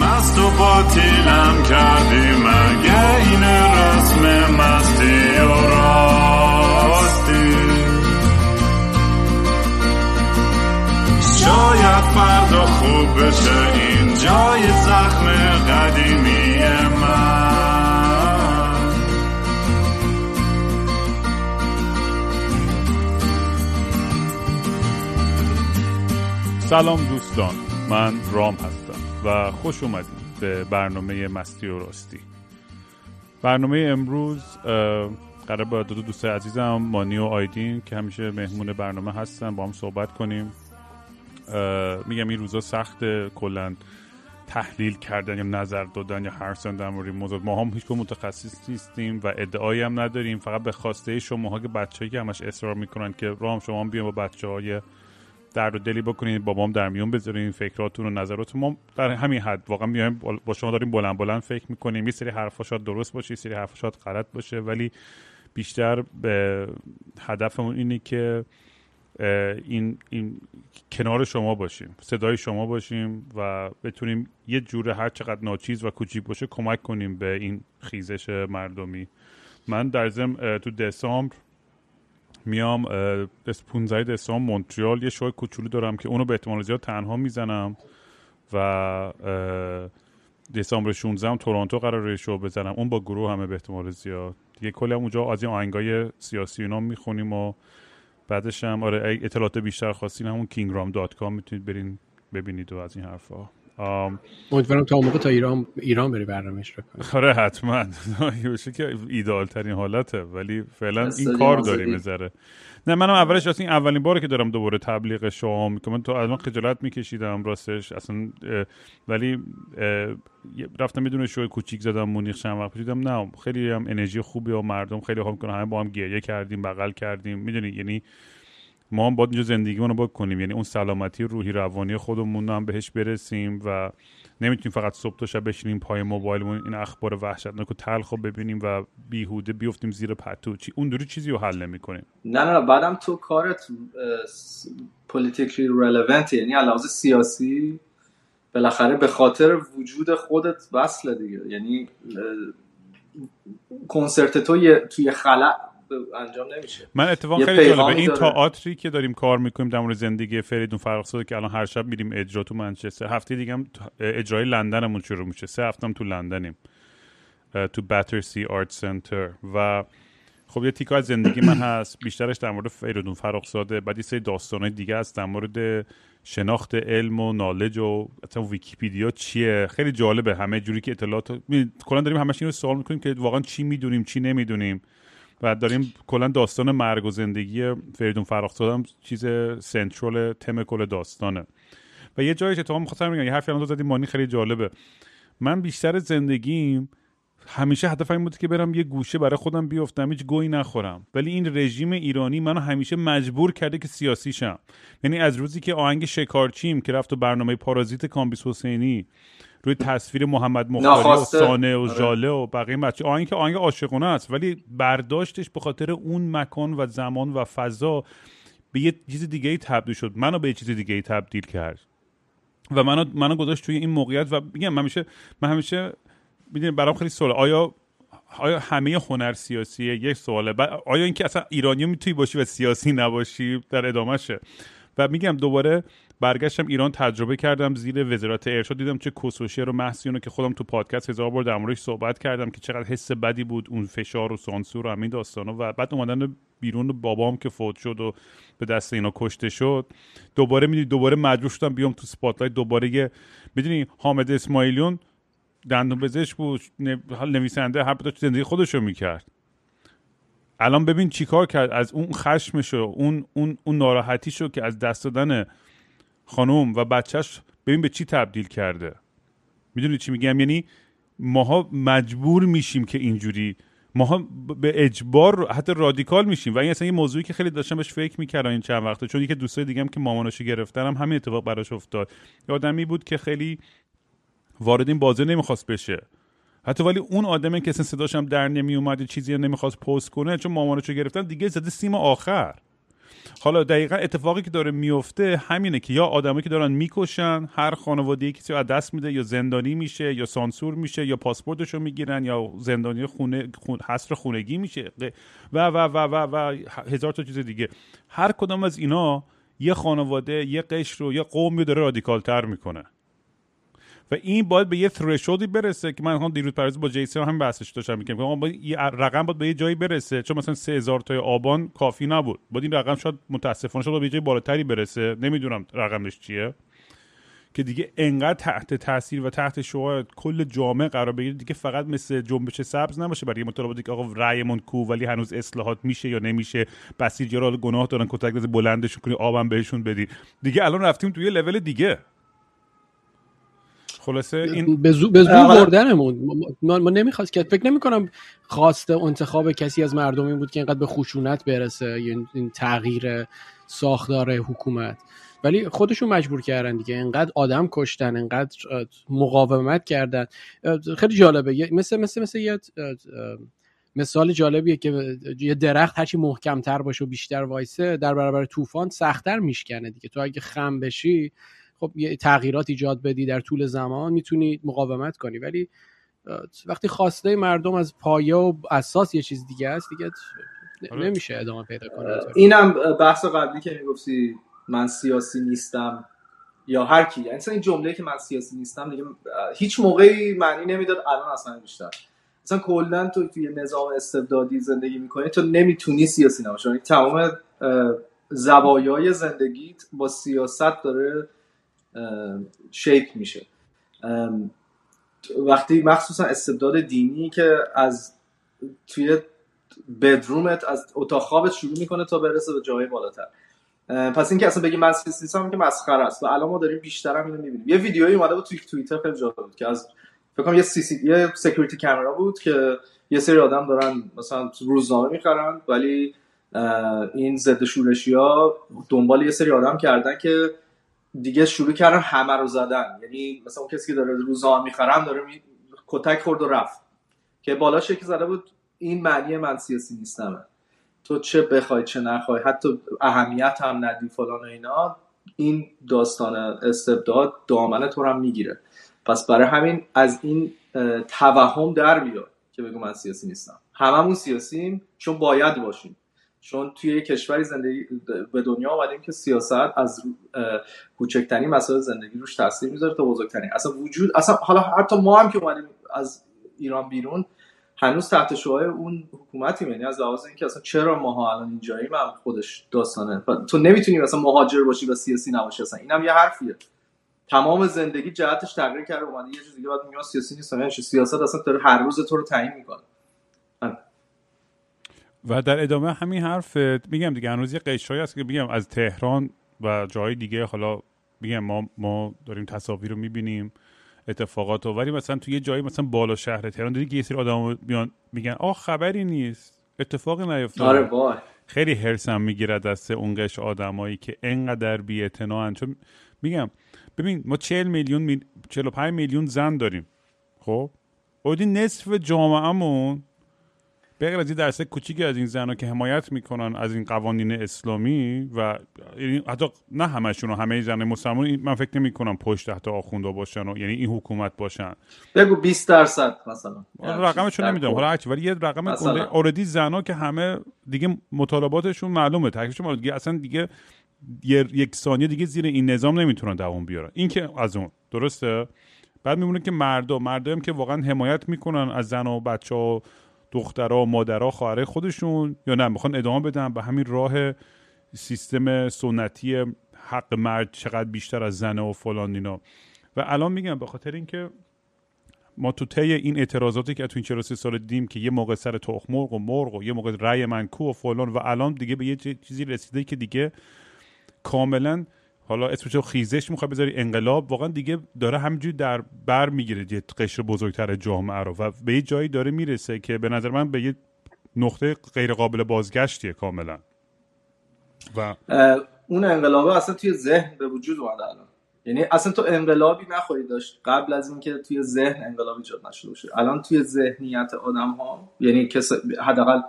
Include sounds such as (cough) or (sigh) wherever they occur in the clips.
مست و باطیلم کردی مگه این رسم مستی و راستی؟ شاید فردا خوب بشه این جای زخم قدیمی سلام دوستان من رام هستم. خوش اومدیم به برنامه مستی و راستی. برنامه امروز قرار با دو, دو دوست عزیزم مانی و آیدین که همیشه مهمون برنامه هستن با هم صحبت کنیم. میگم این روزا سخت کلا تحلیل کردن یا نظر دادن یا حرف زدن در مورد موضوع. ما هم هیچ متخصص نیستیم و ادعایی هم نداریم. فقط به خواسته شما که بچه‌ای که همش اصرار می‌کنن که رام شما بیان با بچه های در و دلی بکنید با هم در میون بذارین فکراتون و نظراتون. ما در همین حد واقعا میایم با شما داریم بلند بلند فکر می‌کنیم. یه سری حرفا شاید درست باشه یه سری حرفا شاید غلط باشه ولی بیشتر به هدفمون اینه که این, این کنار شما باشیم صدای شما باشیم و بتونیم یه جور هر چقدر ناچیز و کوچیک باشه کمک کنیم به این خیزش مردمی. من در ضمن تو دسامبر میام 15 دسامبر مونتریال. یه شو کوچولو دارم که اونو به احتمال زیاد تنها می‌زنم و دسامبر 16 هم تورنتو قراره شو بزنم. اون با گروه همه به احتمال زیاد. دیگه کلی هم اونجا از این آهنگای سیاسی اینا می‌خونیم و بعدش هم آره اطلاعات بیشتر خواستین همون kingram.com می‌تونید برین ببینید و از این حرفا. امیدوارم تا موقع تا ایران ایران بری برنامه‌اش رو آره حتما. (laughs) باشه که ایدال ترین حالته ولی فعلا این کار داریم می‌ذاره. نه منم اولش اصلا این اولین باره که دارم دوباره تبلیغ شما می‌کنم. تو الان خجالت میکشیدم راستش. اصلا ولی رفتم می‌دونه شو کوچیک زدم مونیخ چند وقت دیدم نه خیلی هم انرژی خوبی و مردم خیلی خوب می‌کنن. همه با هم گریه کردیم بغل کردیم. می‌دونی؟ یعنی ما هم باید اینجا زندگیمون رو بکنیم یعنی اون سلامتی روحی روانی خودمون هم بهش برسیم و نمی‌تونیم فقط صبح تا شب بشینیم پای موبایلمون این اخبار وحشتناک و تلخ ببینیم و بیهوده بیفتیم زیر پتو. چی اون دوری چیزی رو حل نمی‌کنیم. نه نه بعدم تو کارت پولیتیکلی رلوونت یعنی علاوه سیاسی بالاخره به خاطر وجود خودت وصله دیگه. یعنی کنسرت تو توی خلا انجام نمیشه. من اتفاق خیلی جالبه. این تئاتری که داریم کار می‌کنیم در مورد زندگی فریدون فرخزاده که الان هر شب میریم اجرا تو منچستر هفته دیگه هم اجرای لندنمون شروع میشه. سه هفتم تو لندنیم تو باترسی آرت سنتر. و خب یه تیکا از زندگی من (coughs) هست. بیشترش در مورد فریدون فرخزاده. بعد یه سری داستانهای دیگه هست در مورد شناخت علم و نالج و اصلا ویکیپیدیا چیه. خیلی جالبه. همه جوری که اطلاعات کلا داریم همش اینو سوال می‌کنیم که واقعا چی می‌دونیم چی نمی‌دونیم. و داریم کلا داستان مرگ و زندگی فریدون فرخزاده هم چیز سنترال تم کل داستانه. و یه جایش اتفاقا می‌خواستم بگم یه حرفی الان زدی مانی خیلی جالبه. من بیشتر زندگیم همیشه هدفم این بود که برم یه گوشه برای خودم بیفتم هیچ گویی نخورم. ولی این رژیم ایرانی منو همیشه مجبور کرده که سیاسی شم. یعنی از روزی که آهنگ شکارچیم که رفت تو برنامه پارازیت کامبیس حسینی روی تصویر محمد مختاری و سانه و آره. ژاله و بقیه بچه. آهنگ که آهنگ عاشقانه است. ولی برداشتش به خاطر اون مکان و زمان و فضا به یه چیز دیگه ای تبدیل شد. منو به یه چیز دیگه ای تبدیل کرد. و منو منو گذاشت توی این موقعیت و میگم من همیشه من همیشه می‌دونی برام خیلی سوال. آیا آیا همه هنر سیاسیه یک سواله. آیا اینکه اصلا ایرانی می‌تونی باشی و سیاسی نباشی؟ در ادامهشه. و میگم دوباره برگشتم ایران تجربه کردم زیر وزارت ارشاد. دیدم چه کسوشی رو محسی که خودم تو پادکست هزار بار در موردش صحبت کردم که چقدر حس بدی بود اون فشار و سانسور و همین داستانا. و بعد اومدن بیرون بابام که فوت شد و به دست اینا کشته شد. دوباره می‌دونی دوباره مجبور شدم بیام تو سپاتلایت دوباره یه می‌دونی حامد اسماعیلیون دندون پزشک بود نویسنده هر زندگی خودش رو می‌کرد. الان ببین چیکار کرد؟ از اون خشمشو اون اون اون ناراحتیشو که از دست دادن خانم و بچهش ببین به چی تبدیل کرده. می‌دونی چی میگم؟ یعنی ماها مجبور میشیم که اینجوری ماها به اجبار حتی رادیکال میشیم. و این اصلا یه موضوعی که خیلی داشتم بهش فکر می‌کردم این چند وقته چون یکی دوستای دیگه که ماماناشو گرفتن هم همین اتفاق براش افتاد. آدمی بود که خیلی وارد این بازی نمی‌خواست بشه. حتی ولی اون آدمی که اصلا صداش هم در نمی اومد چیزی نمی‌خواست پست کنه چون مامانشو گرفتن دیگه زده سیم آخر. حالا دقیقا اتفاقی که داره میفته همینه که یا آدمایی که دارن می‌کشن هر خانواده کسی از دست میده یا زندانی میشه یا سانسور میشه یا پاسپورتش رو می‌گیرن یا زندانی خونه خون حصر خونگی میشه و و و و و هزار تا چیز دیگه. هر کدام از اینا یه خانواده یه قشر رو یه قومی داره رادیکال تر می‌کنه. و این باید به یه ثرشولدی برسه که من هم دیروز پرز با جیسی هم بحثش داشتم می‌کنم با یه رقم باید به یه جایی برسه. چون مثلا 3000 تا آبان کافی نبود. باید این رقم شاید متاسفانه شد به یه جای بالاتری برسه. نمی‌دونم رقمش چیه. که دیگه انقدر تحت تاثیر و تحت شعار کل جامعه قرار بگیره دیگه فقط مثل جنبش سبز نباشه برای مطالباتی که آقا رأیمون کو ولی هنوز اصلاحات میشه یا نمیشه؟ بسیجرا گناه دارن کتک بلندشون کنی آبم بهشون بدی. دیگه الان رفتیم توی لول دیگه. خلاصه این به زور, بردنمون. ما, ما نمی‌خواست که فکر نمی کنم خواست انتخاب کسی از مردم این بود که اینقدر به خشونت برسه یعنی این تغییر ساختار حکومت. ولی خودشون مجبور کردن دیگه. اینقدر آدم کشتن اینقدر مقاومت کردن. خیلی جالبه. مثل مثل مثل یه مثال جالبیه که یه درخت هرچی محکمتر باشه و بیشتر وایسه در برابر طوفان سختتر میشکنه دیگه. تو اگه خم بشی خب یه تغییرات ایجاد بدی در طول زمان می‌تونی مقاومت کنی. ولی وقتی خواسته مردم از پایه و اساس یه چیز دیگه است دیگه آره. نمیشه ادامه پیدا کنه اینم بحث قبلی که می‌گفتی من سیاسی نیستم یا هر کی. یعنی این جمله که من سیاسی نیستم دیگه هیچ موقعی معنی نمی‌داد الان اصلا بیشتر. مثلا کلا تو توی نظام استبدادی زندگی می‌کنی تو نمی‌تونی سیاسی نباشی. یعنی تمام زوایای زندگیت با سیاست داره شیک میشه. وقتی مخصوصا استبداد دینی که از توی بدرومت از اتاق خوابت شروع می‌کنه تا برسه به جای بالاتر. پس اینکه اصلا بگی من سیستم که مسخره است. و الان ما داریم بیشتر هم اینو می‌بینیم. یه ویدیویی اومده بود توی توییتر خیلی جالب بود که از فکر یه سی سی یه security camera بود که یه سری آدم دارن مثلا روزنامه می‌خرن ولی این ضد شورشی ها دنبال یه سری آدم کردن که دیگه شروع کردن همه رو زدن. یعنی مثلا اون کسی که داره روزنامه می‌خره داره می... کتک خورد و رفت. که بالا که زده بود این معنی من سیاسی نیستم تو چه بخوای چه نخوای حتی اهمیت هم ندی فلان و اینا. این داستان استبداد دامنه تو هم می‌گیره. پس برای همین از این توهم در بیاد که بگو من سیاسی نیستم. هممون سیاسیم چون باید باشیم. چون توی یک کشوری زندگی به دنیا آمدیم که سیاست از کوچکترین مسائل زندگی روش تاثیر می‌ذاره تا بزرگترین. اصلا وجود اصلا حالا حتی ما هم که اومدیم از ایران بیرون هنوز تحت شعای اون حکومتی یعنی از لحاظ اینکه اصلا چرا ماها الان اینجاییم هم خودش داستانه. تو نمی‌تونی مثلا مهاجر باشی و سیاسی نباشی. اصلا اینم یه حرفیه. تمام زندگی جهتش تغییر کرده. اومده یه چیز دیگه بعد میگه سیاسی نیست. یعنی سیاست اصلا داره هر روز تو رو تعیین می‌کنه. و در ادامه همین حرف میگم دیگه هنوز یه قشرهایی هست که میگم از تهران و جای دیگه حالا میگم ما ما داریم تصاویر رو می‌بینیم اتفاقات رو. ولی مثلا توی یه جایی مثلا بالا شهر تهران دیدی که یه سری آدم میان میگن آه خبری نیست اتفاقی نیفتاد آره. خیلی حرسم می‌گیره دست اون قش آدمایی که انقدر بی چون میگم ببین ما 40 میلیون می... 45 میلیون زن داریم خب؟ اودی نصف جامعهمون به از این درصد کوچیکی از این زنها که حمایت می‌کنن از این قوانین اسلامی و یعنی حتی نه همشون همه زن مسلمان من فکر نمی کنم پشت تحت آخونده باشن و یعنی این حکومت باشن. بگو 20 درصد مثلا. رقمشو نمی‌دونم. حالا هرچی ولی یه رقم اوردی زنا که همه دیگه مطالباتشون معلومه. تکلیفشون دیگه اصلا دیگه یک ثانیه دیگه زیر این نظام نمی‌تونن دوام بیارن. این که از اون. درسته؟ بعد میمونه که مردم مردم که واقعا حمایت می‌کنن از زن و بچه و دخترها مادرها خواهرای خودشون یا نه می‌خوان ادامه بدن به همین راه سیستم سنتی حق مرد چقدر بیشتر از زنه و فلان اینا. و الان میگم به خاطر اینکه ما تو طی این اعتراضاتی که تو این 43 سال دیدیم که یه موقع سر تخم مرغ و مرغ و یه موقع رأی منکو و فلان و الان دیگه به یه چیزی رسیده که دیگه کاملا حالا اسمش خیزش می‌خواد بذاری انقلاب واقعا دیگه داره همینجوری در بر می‌گیره یه قشر بزرگتر جامعه رو و به یه جایی داره می‌رسه که به نظر من به یه نقطه غیر قابل بازگشتیه کاملا. و اون انقلاب اصلا توی ذهن به وجود اومده الان. یعنی اصلا تو انقلابی نخواهی داشت قبل از اینکه توی ذهن انقلابی ایجاد نشده باشه. الان توی ذهنیت آدم ها یعنی کس حداقل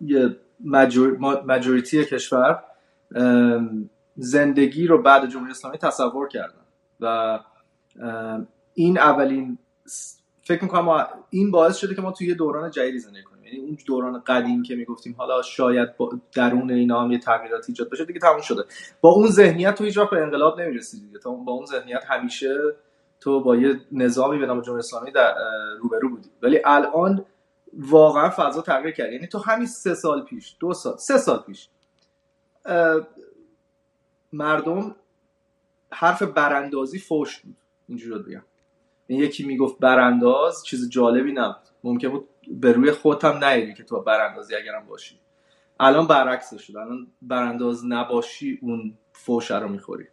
یه مجوریتی کشور زندگی رو بعد جمهوری اسلامی تصور کردن و این اولین فکر می‌کنم این باعث شده که ما توی یه دوران جدیدی زندگی کنیم. یعنی اون دوران قدیم که می‌گفتیم حالا شاید درون اینا هم یه تغییرات ایجاد بشه دیگه تموم شده. با اون ذهنیت تو هیچ به انقلاب نمی‌رسی دیگه. تا با اون ذهنیت همیشه تو با یه نظامی به نام جمهوری اسلامی در روبرو بودی. ولی الان واقعا فضا تغییر کرد. یعنی تو همین سه سال پیش دو سال سه سال پیش مردم حرف براندازی فوش بود. اینجوری بگم. این یکی می‌گفت برانداز چیز جالبی نبود. ممکن بود به روی خودت هم نیری که تو براندازی اگرم باشی. الان برعکس شد. الان برانداز نباشی اون فوش رو می‌خوری.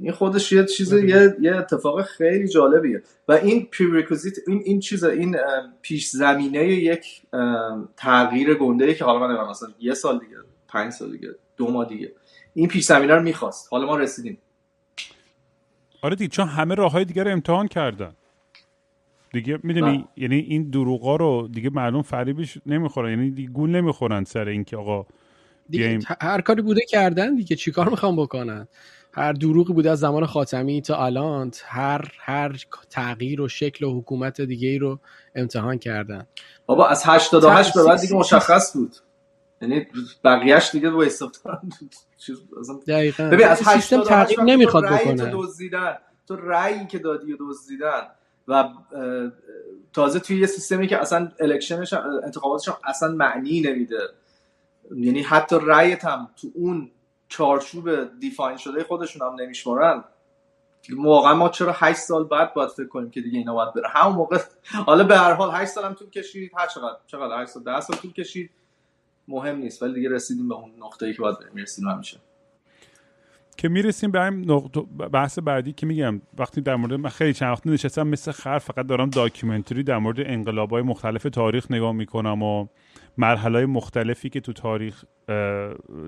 این خودش یه چیز یه،, یه اتفاق خیلی جالبیه. و این پریکوزیت این این چیز این پیش زمینه یک تغییر گنده که حالا من مثلا یه سال دیگه پنج سال دیگه دو ماه دیگه. این پیش زمینه رو می‌خواست. حالا ما رسیدیم. آره دیگه چون همه راه های دیگه رو امتحان کردن. دیگه می‌دونی بله. یعنی این دروغا رو دیگه معلوم فریبش نمی‌خورن. یعنی دیگه گول نمی‌خورن سر اینکه آقا دیگه هر کاری بوده کردن دیگه چیکار می‌خوام بکنن؟ هر دروغی بوده از زمان خاتمی تا الان هر هر تغییر و شکل و حکومت دیگه ای رو امتحان کردن. بابا از 88 به بعد دیگه مشخص بود. یعنی بقیهش دیگه با استفاده دقیقاً. ببین از سیستم تغییر نمی‌خواد بکنه تو دزدیدن. تو رأیی که دادی و دزدیدن. و تازه توی یه سیستمی که اصلا الکشنش انتخاباتش اصلا معنی نمیده. یعنی حتی رأیت هم تو اون چارچوب دیفاین شده خودشون هم نمیشمارن. واقعا ما چرا 8 سال بعد باید فکر کنیم که دیگه اینا باید بره؟ همون موقع حالا به هر حال 8 سال هم طول کشید. هر چقدر چقدر؟ 8 سال 10 سال طول کشید. مهم نیست ولی دیگه رسیدیم به اون نقطه‌ای که باید می‌رسیم همیشه. که می‌رسیم به این بحث بعدی که میگم وقتی در مورد من خیلی چند وقت نشستم مثل خر فقط دارم داکیومنتری در مورد انقلابای مختلف تاریخ نگاه می‌کنم و مرحله مختلفی که تو تاریخ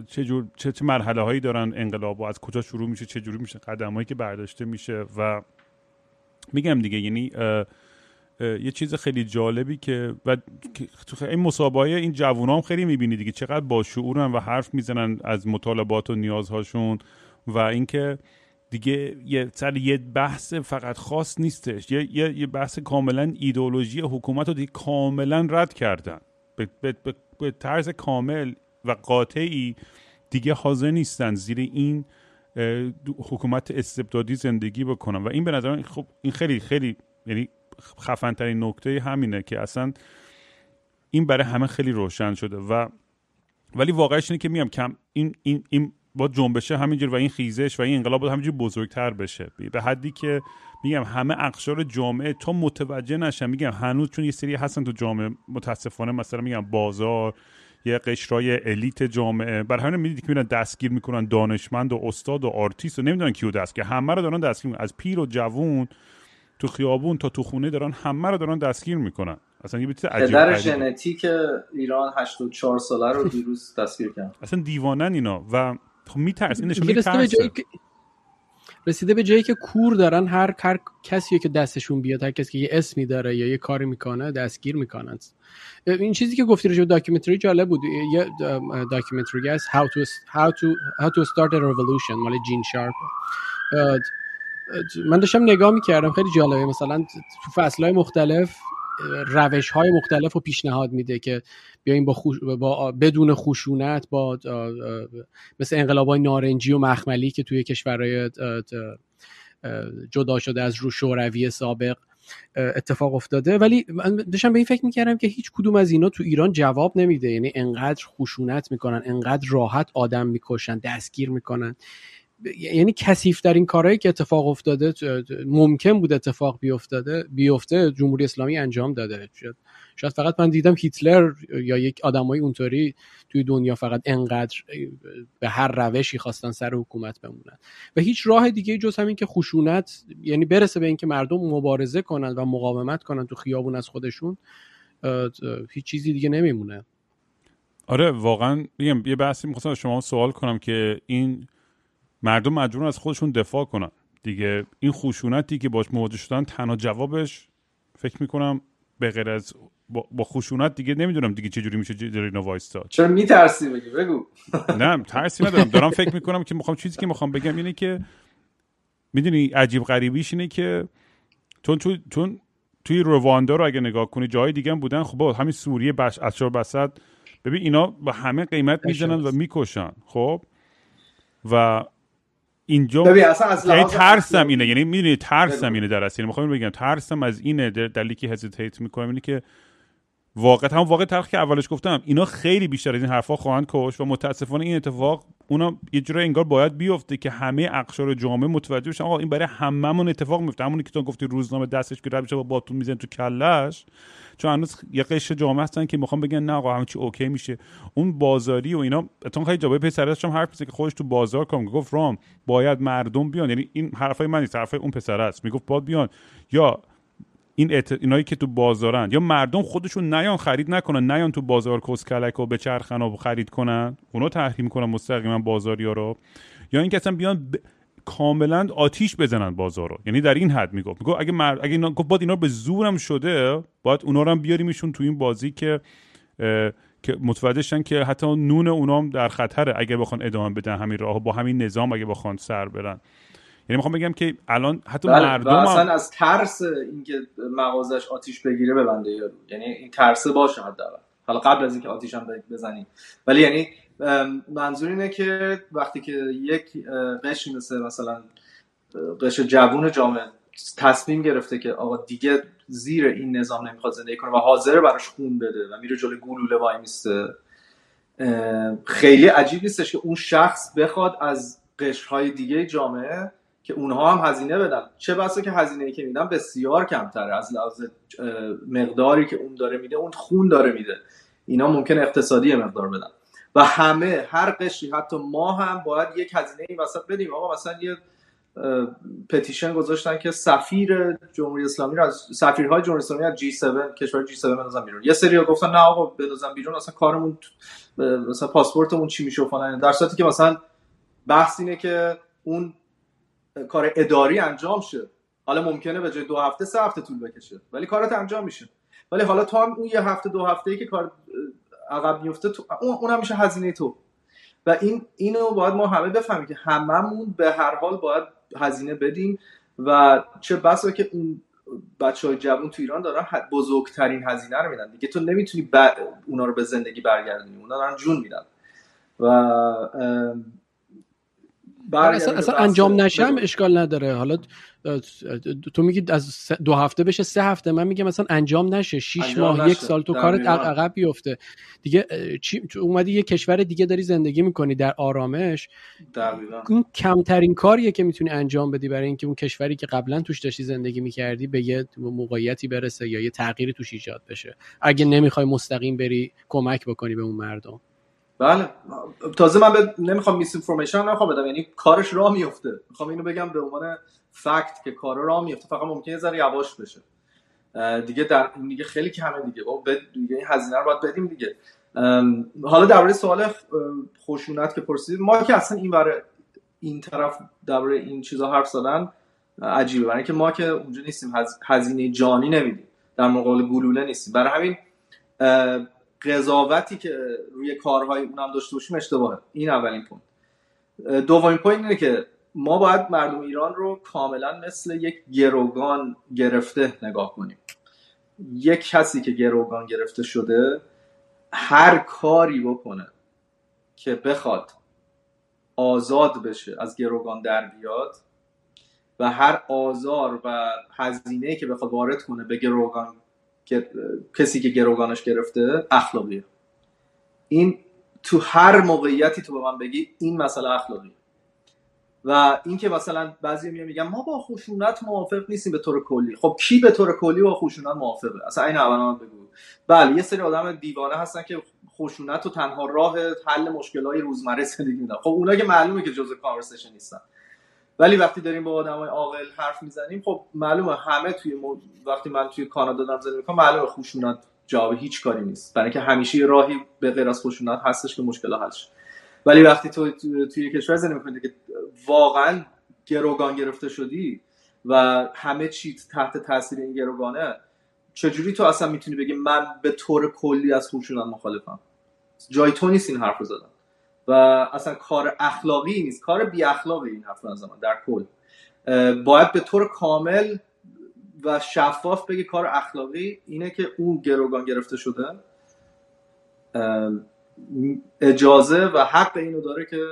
چه جور چه, چه مرحله هایی دارن انقلاب و از کجا شروع میشه چه جوری میشه قدمایی که برداشته میشه و میگم دیگه یعنی یه چیز خیلی جالبی که و تو این مسابقه این جوونا هم خیلی می‌بینی دیگه چقدر با شعورن و حرف می‌زنن از مطالبات و نیازهاشون و اینکه دیگه یه سر یه بحث فقط خاص نیستش. یه, یه،, بحث کاملا ایدئولوژی حکومت رو دیگه کاملا رد کردن. به, به،, به طرز کامل و قاطعی دیگه حاضر نیستن زیر این حکومت استبدادی زندگی بکنن. و این به نظر خب این خیلی خیلی یعنی خفن ترین نکته همینه که اصلا این برای همه خیلی روشن شده و ولی واقعش اینه که میگم کم این این این با جنبشه همینجور و این خیزش و این انقلاب باید همینجور بزرگتر بشه. به حدی که میگم همه اقشار جامعه تا متوجه نشن میگم هنوز چون یه سری هستن تو جامعه متاسفانه مثلا میگم بازار یه قشرای elite جامعه بر همین می‌دید که میرن دستگیر می‌کنن دانشمند و استاد و آرتیست و نمی‌دونن کیو دستگیر همه رو دارن دستگیر از پیر و جوون تو خیابون تا تو خونه دارن همه رو دارن دستگیر می‌کنن. اصلا یه چیز عجیب پدر ژنتیک ایران 84 ساله رو (laughs) دیروز دستگیر کرد. اصلا دیوونن اینا و خب میترس این نشون رسیده به جایی که کور دارن هر هر کسی که دستشون بیاد هر کسی که یه اسمی داره یا یه کاری می‌کنه دستگیر می‌کنن. این چیزی که گفتی رو documentary جالب بود. یه documentary هست how to how to how to start a revolution مال جین شارپ. من داشتم نگاه می‌کردم خیلی جالبه. مثلا تو فصل های مختلف روش های مختلف رو پیشنهاد میده که بیایم با, با بدون خشونت با مثل انقلاب های نارنجی و مخملی که توی کشورهای جدا شده از رو شوروی سابق اتفاق افتاده. ولی من داشتم به این فکر می‌کردم که هیچ کدوم از اینا تو ایران جواب نمیده. یعنی انقدر خشونت می‌کنن انقدر راحت آدم می‌کشن دستگیر می‌کنن. یعنی کثیف این کارهایی که اتفاق افتاده ممکن بود اتفاق بیفتاده بیفته جمهوری اسلامی انجام داده. شد شاید فقط من دیدم هیتلر یا یک آدمای اونطوری توی دنیا فقط انقدر به هر روشی خواستن سر حکومت بمونن. و هیچ راه دیگه جز همین که خشونت یعنی برسه به اینکه مردم مبارزه کنن و مقاومت کنن تو خیابون از خودشون هیچ چیزی دیگه نمیمونه. آره واقعا یه بحثی می‌خواستم شما سوال کنم که این مردم مجبورن از خودشون دفاع کنن. دیگه این خشونتی که باش مواجه شدن تنها جوابش فکر می‌کنم به غیر از با, خشونت دیگه نمی‌دونم دیگه چه جوری میشه جلوی اینا وایستا چرا میترسی بگی؟ بگو. (laughs) نه ترسی ندارم. دارم فکر می‌کنم که می‌خوام چیزی که می‌خوام بگم اینه که می‌دونی عجیب غریبیش اینه که چون تو چون توی رواندا رو اگه نگاه کنی جای دیگه هم بودن خب همین سوریه بش اشار بسد. ببین اینا با همه قیمت می‌زنن و می‌کشن خب؟ و اینجا یعنی ترسم اینه یعنی می‌دونی ترسم اینه در اصل. یعنی می‌خوام بگم ترسم از اینه دلیلی که هزیتیت می‌کنم اینه که واقعا هم واقع تلخ که اولش گفتم اینا خیلی بیشتر از این حرفا خواهند کش و متاسفانه این اتفاق اونا یه جوری انگار باید بیفته که همه اقشار جامعه متوجه بشن. آقا این برای هممون اتفاق میفته. همونی که تو گفتی روزنامه دستش که بشه با باتون میزن تو کلش چون هنوز یه قشر جامعه هستن که می‌خوان بگن نه آقا همه چی اوکی میشه. اون بازاری و اینا اتون خیلی جواب پسرش هم حرف که خودش تو بازار کام گفت رام باید مردم بیان. یعنی این حرفای من نیست حرفای اون پسر است. می‌گفت باید بیان. یا این ات... اینایی که تو بازارن. یا مردم خودشون نیان خرید نکنن. نیان تو بازار کسکلک و بچرخن و خرید کنن. اونا تحریم کنن مستقیما بازاریا رو یا اینکه اصلا بیان ب... کاملا آتیش بزنن بازار رو یعنی در این حد می‌گفت می‌گفت اگه مرد اگه اینا گفت باید اینا به زورم شده باید اونا رو هم بیاریمشون تو این بازی که که متوجه که حتی نون اونا هم در خطره. اگه بخوان ادامه بدن همین راه با همین نظام اگه بخوان سر برن. یعنی می‌خوام بگم که الان حتی بله مردم اصلا از ترس اینکه مغازش آتیش بگیره ببنده یارو یعنی این ترسه باشه حداقل. حالا قبل از اینکه آتیش هم بزنیم. ولی یعنی منظور اینه که وقتی که یک قشر مثل مثلا قشر جوون جامعه تصمیم گرفته که آقا دیگه زیر این نظام نمی‌خواد زندگی کنه و حاضر براش خون بده و میره جلوی گلوله وای میسته خیلی عجیب نیستش که اون شخص بخواد از قشرهای دیگه جامعه که اونها هم هزینه بدن. چه بسا که هزینه ای که میدن بسیار کمتره. از لحاظ مقداری که اون داره میده اون خون داره میده. اینا ممکن اقتصادی مقدار بدن. و همه هر قشری حتی ما هم باید یک هزینه ای وسط بدیم. آقا مثلا یه پتیشن گذاشتن که سفیر جمهوری اسلامی رو از سفیرهای جمهوری اسلامی از جی 7 کشور جی 7 بندازن بیرون. یه سری گفتن نه آقا بندازن بیرون اصلا کارمون مثلا پاسپورتمون چی میشه فلان. در صورتی که مثلا بحث اینه که اون کار اداری انجام شه. حالا ممکنه به جای دو هفته سه هفته طول بکشه. ولی کارت انجام میشه. ولی حالا تو هم اون یه هفته دو هفته ای که کار عقب میفته تو اون هم میشه هزینه تو. و این اینو باید ما همه بفهمیم که هممون به هر حال باید هزینه بدیم و چه بسا که اون بچه های جوان تو ایران دارن بزرگترین هزینه رو میدن. دیگه تو نمی‌تونی ب... اونا رو به زندگی برگردونی اونا دارن جون میدن. و اصلا, اصلا انجام نشم اشکال نداره. حالا تو میگی از دو هفته بشه سه هفته. من میگم مثلا انجام نشه. شیش ماه یک سال تو کارت عقب بیفته. دیگه چی اومدی یه کشور دیگه داری زندگی می‌کنی در آرامش. این کمترین کاریه که می‌تونی انجام بدی برای اینکه اون کشوری که قبلا توش داشتی زندگی می‌کردی به یه موقعیتی برسه یا یه تغییری توش ایجاد بشه. اگه نمی‌خوای مستقیم بری کمک بکنی به اون مردم. بله. تازه من به نمی‌خوام میس اینفورمیشن نمی‌خوام بدم. یعنی کارش راه میفته. می‌خوام اینو بگم به عنوان فکت که کار راه میفته. فقط ممکنه یه ذره یواش بشه. دیگه در دیگه خیلی کمه دیگه. با دیگه این هزینه رو باید بدیم دیگه. حالا درباره سوال خشونت که پرسیدید ما که اصلا این برای این طرف درباره این چیزا حرف زدن عجیبه. برای اینکه ما که اونجا نیستیم هزینه جانی نمیدیم. در مقابل گلوله نیستیم. برای همین قضاوتی که روی کارهای اونم داشته باشیم اشتباهه. این اولین point. دومین point اینه که ما باید مردم ایران رو کاملا مثل یک گروگان گرفته نگاه کنیم. یک کسی که گروگان گرفته شده هر کاری بکنه که بخواد آزاد بشه از گروگان در بیاد و هر آزار و هزینه که بخواد وارد کنه به گروگان کسی که گروگانش گرفته اخلاقیه. این تو هر موقعیتی تو به من بگی این مسئله اخلاقی و اینکه مثلا بعضی میگن میگن ما با خشونت موافق نیستیم به طور کلی. خب کی به طور کلی با خشونت موافقه؟ اصلا این اول من بگو. بله یه سری آدم دیوانه هستن که خشونت و تنها راه حل مشکلات روزمره زندگی میدن. خب اونا که معلومه که جزء کانورسیشن نیستن. ولی وقتی داریم با آدمای عاقل حرف می‌زنیم خب معلومه همه توی وقتی من توی کانادا دارم زندگی می‌کنم معلومه خشونت جواب هیچ کاری نیست. برای اینکه همیشه راهی به غیر از خشونت هستش که مشکل حل شه. ولی وقتی تو توی کشور زندگی می‌کنی که واقعا گروگان گرفته شدی و همه چی تحت تاثیر این گروگانه چجوری تو اصلا می‌تونی بگی من به طور کلی از خشونت مخالفم؟ جای تو نیست این حرف زدن. و اصلا کار اخلاقی نیست کار بی اخلاقی این حرف زدن در کل. باید به طور کامل و شفاف بگی کار اخلاقی اینه که اون گروگان گرفته شده. اجازه و حق اینو داره که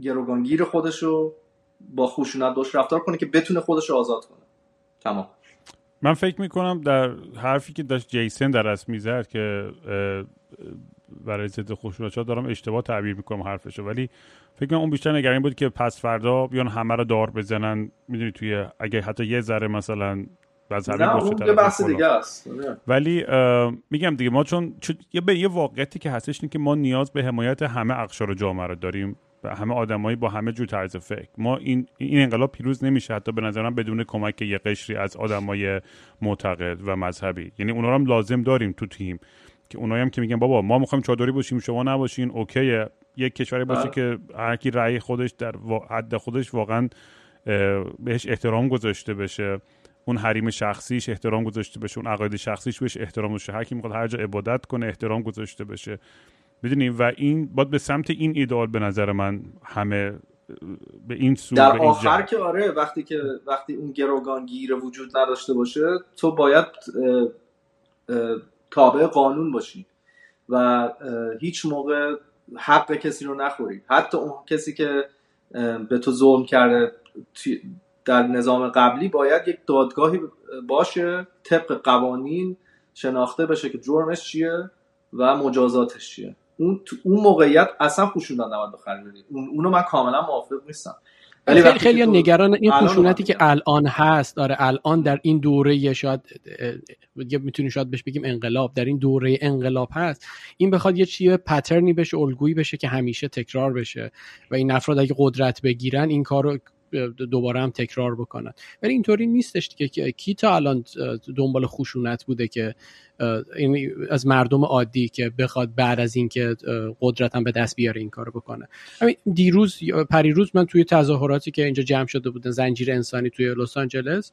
گروگانگیر خودش رو با خشونت باش رفتار کنه که بتونه خودش رو آزاد کنه. تمام. من فکر می‌کنم در حرفی که داشت جیسن در از می‌زد که برای ضد خشونت دارم اشتباه تعبیر می‌کنم حرفشو ولی فکر کنم اون بیشتر نگران بود که پس فردا بیان همه رو دار بزنن. می‌دونی توی اگه حتی یه ذره مثلا بحث دیگه است. ولی میگم دیگه ما چون, یه به یه واقعیتی که هستش اینه که ما نیاز به حمایت همه اقشار جامعه رو داریم و همه آدمایی با همه جور طرز فکر. ما این این انقلاب پیروز نمیشه حتی به نظرم بدون کمک یه قشری از آدمای معتقد و مذهبی. یعنی اونا رو هم لازم داریم تو تیم. که اونایی هم که میگن بابا ما می‌خوایم چادری باشیم شما نباشین اوکیه. یک کشوری باشه که هر کی رأی خودش در حد خودش واقعا بهش احترام گذاشته بشه. اون حریم شخصیش احترام گذاشته بشه اون عقاید شخصیش بهش احترام بشه. هر کی می‌خواد هر جا عبادت کنه احترام گذاشته بشه. می‌دونیم و این باید به سمت این ایدئال به نظر من همه به این سو در آخر که آره وقتی که وقتی اون گروگان گیر وجود نداشته باشه تو باید تابع قانون باشی و هیچ موقع حق کسی رو نخوری حتی اون کسی که به تو ظلم کرده در نظام قبلی باید یک دادگاهی باشه طبق قوانین شناخته بشه که جرمش چیه و مجازاتش چیه. اون اون موقعیت اصلا خشونت نباید بخری اون اونو من کاملا موافق نیستم. ولی خیلی خیلی نگران این خشونتی که الان. هست داره الان در این دوره شاید می‌تونیم شاید بهش بگیم انقلاب در این دوره انقلاب هست. این بخواد یه چیه پترنی بشه الگویی بشه که همیشه تکرار بشه. و این افراد اگه قدرت بگیرن این کارو دوباره هم تکرار بکنن. ولی اینطوری نیستش که کی تا الان دنبال خشونت بوده که از مردم عادی که بخواد بعد از اینکه قدرت هم به دست بیاره این کارو بکنه. همین دیروز پریروز من توی تظاهراتی که اینجا جمع شده بودن زنجیر انسانی توی لس آنجلس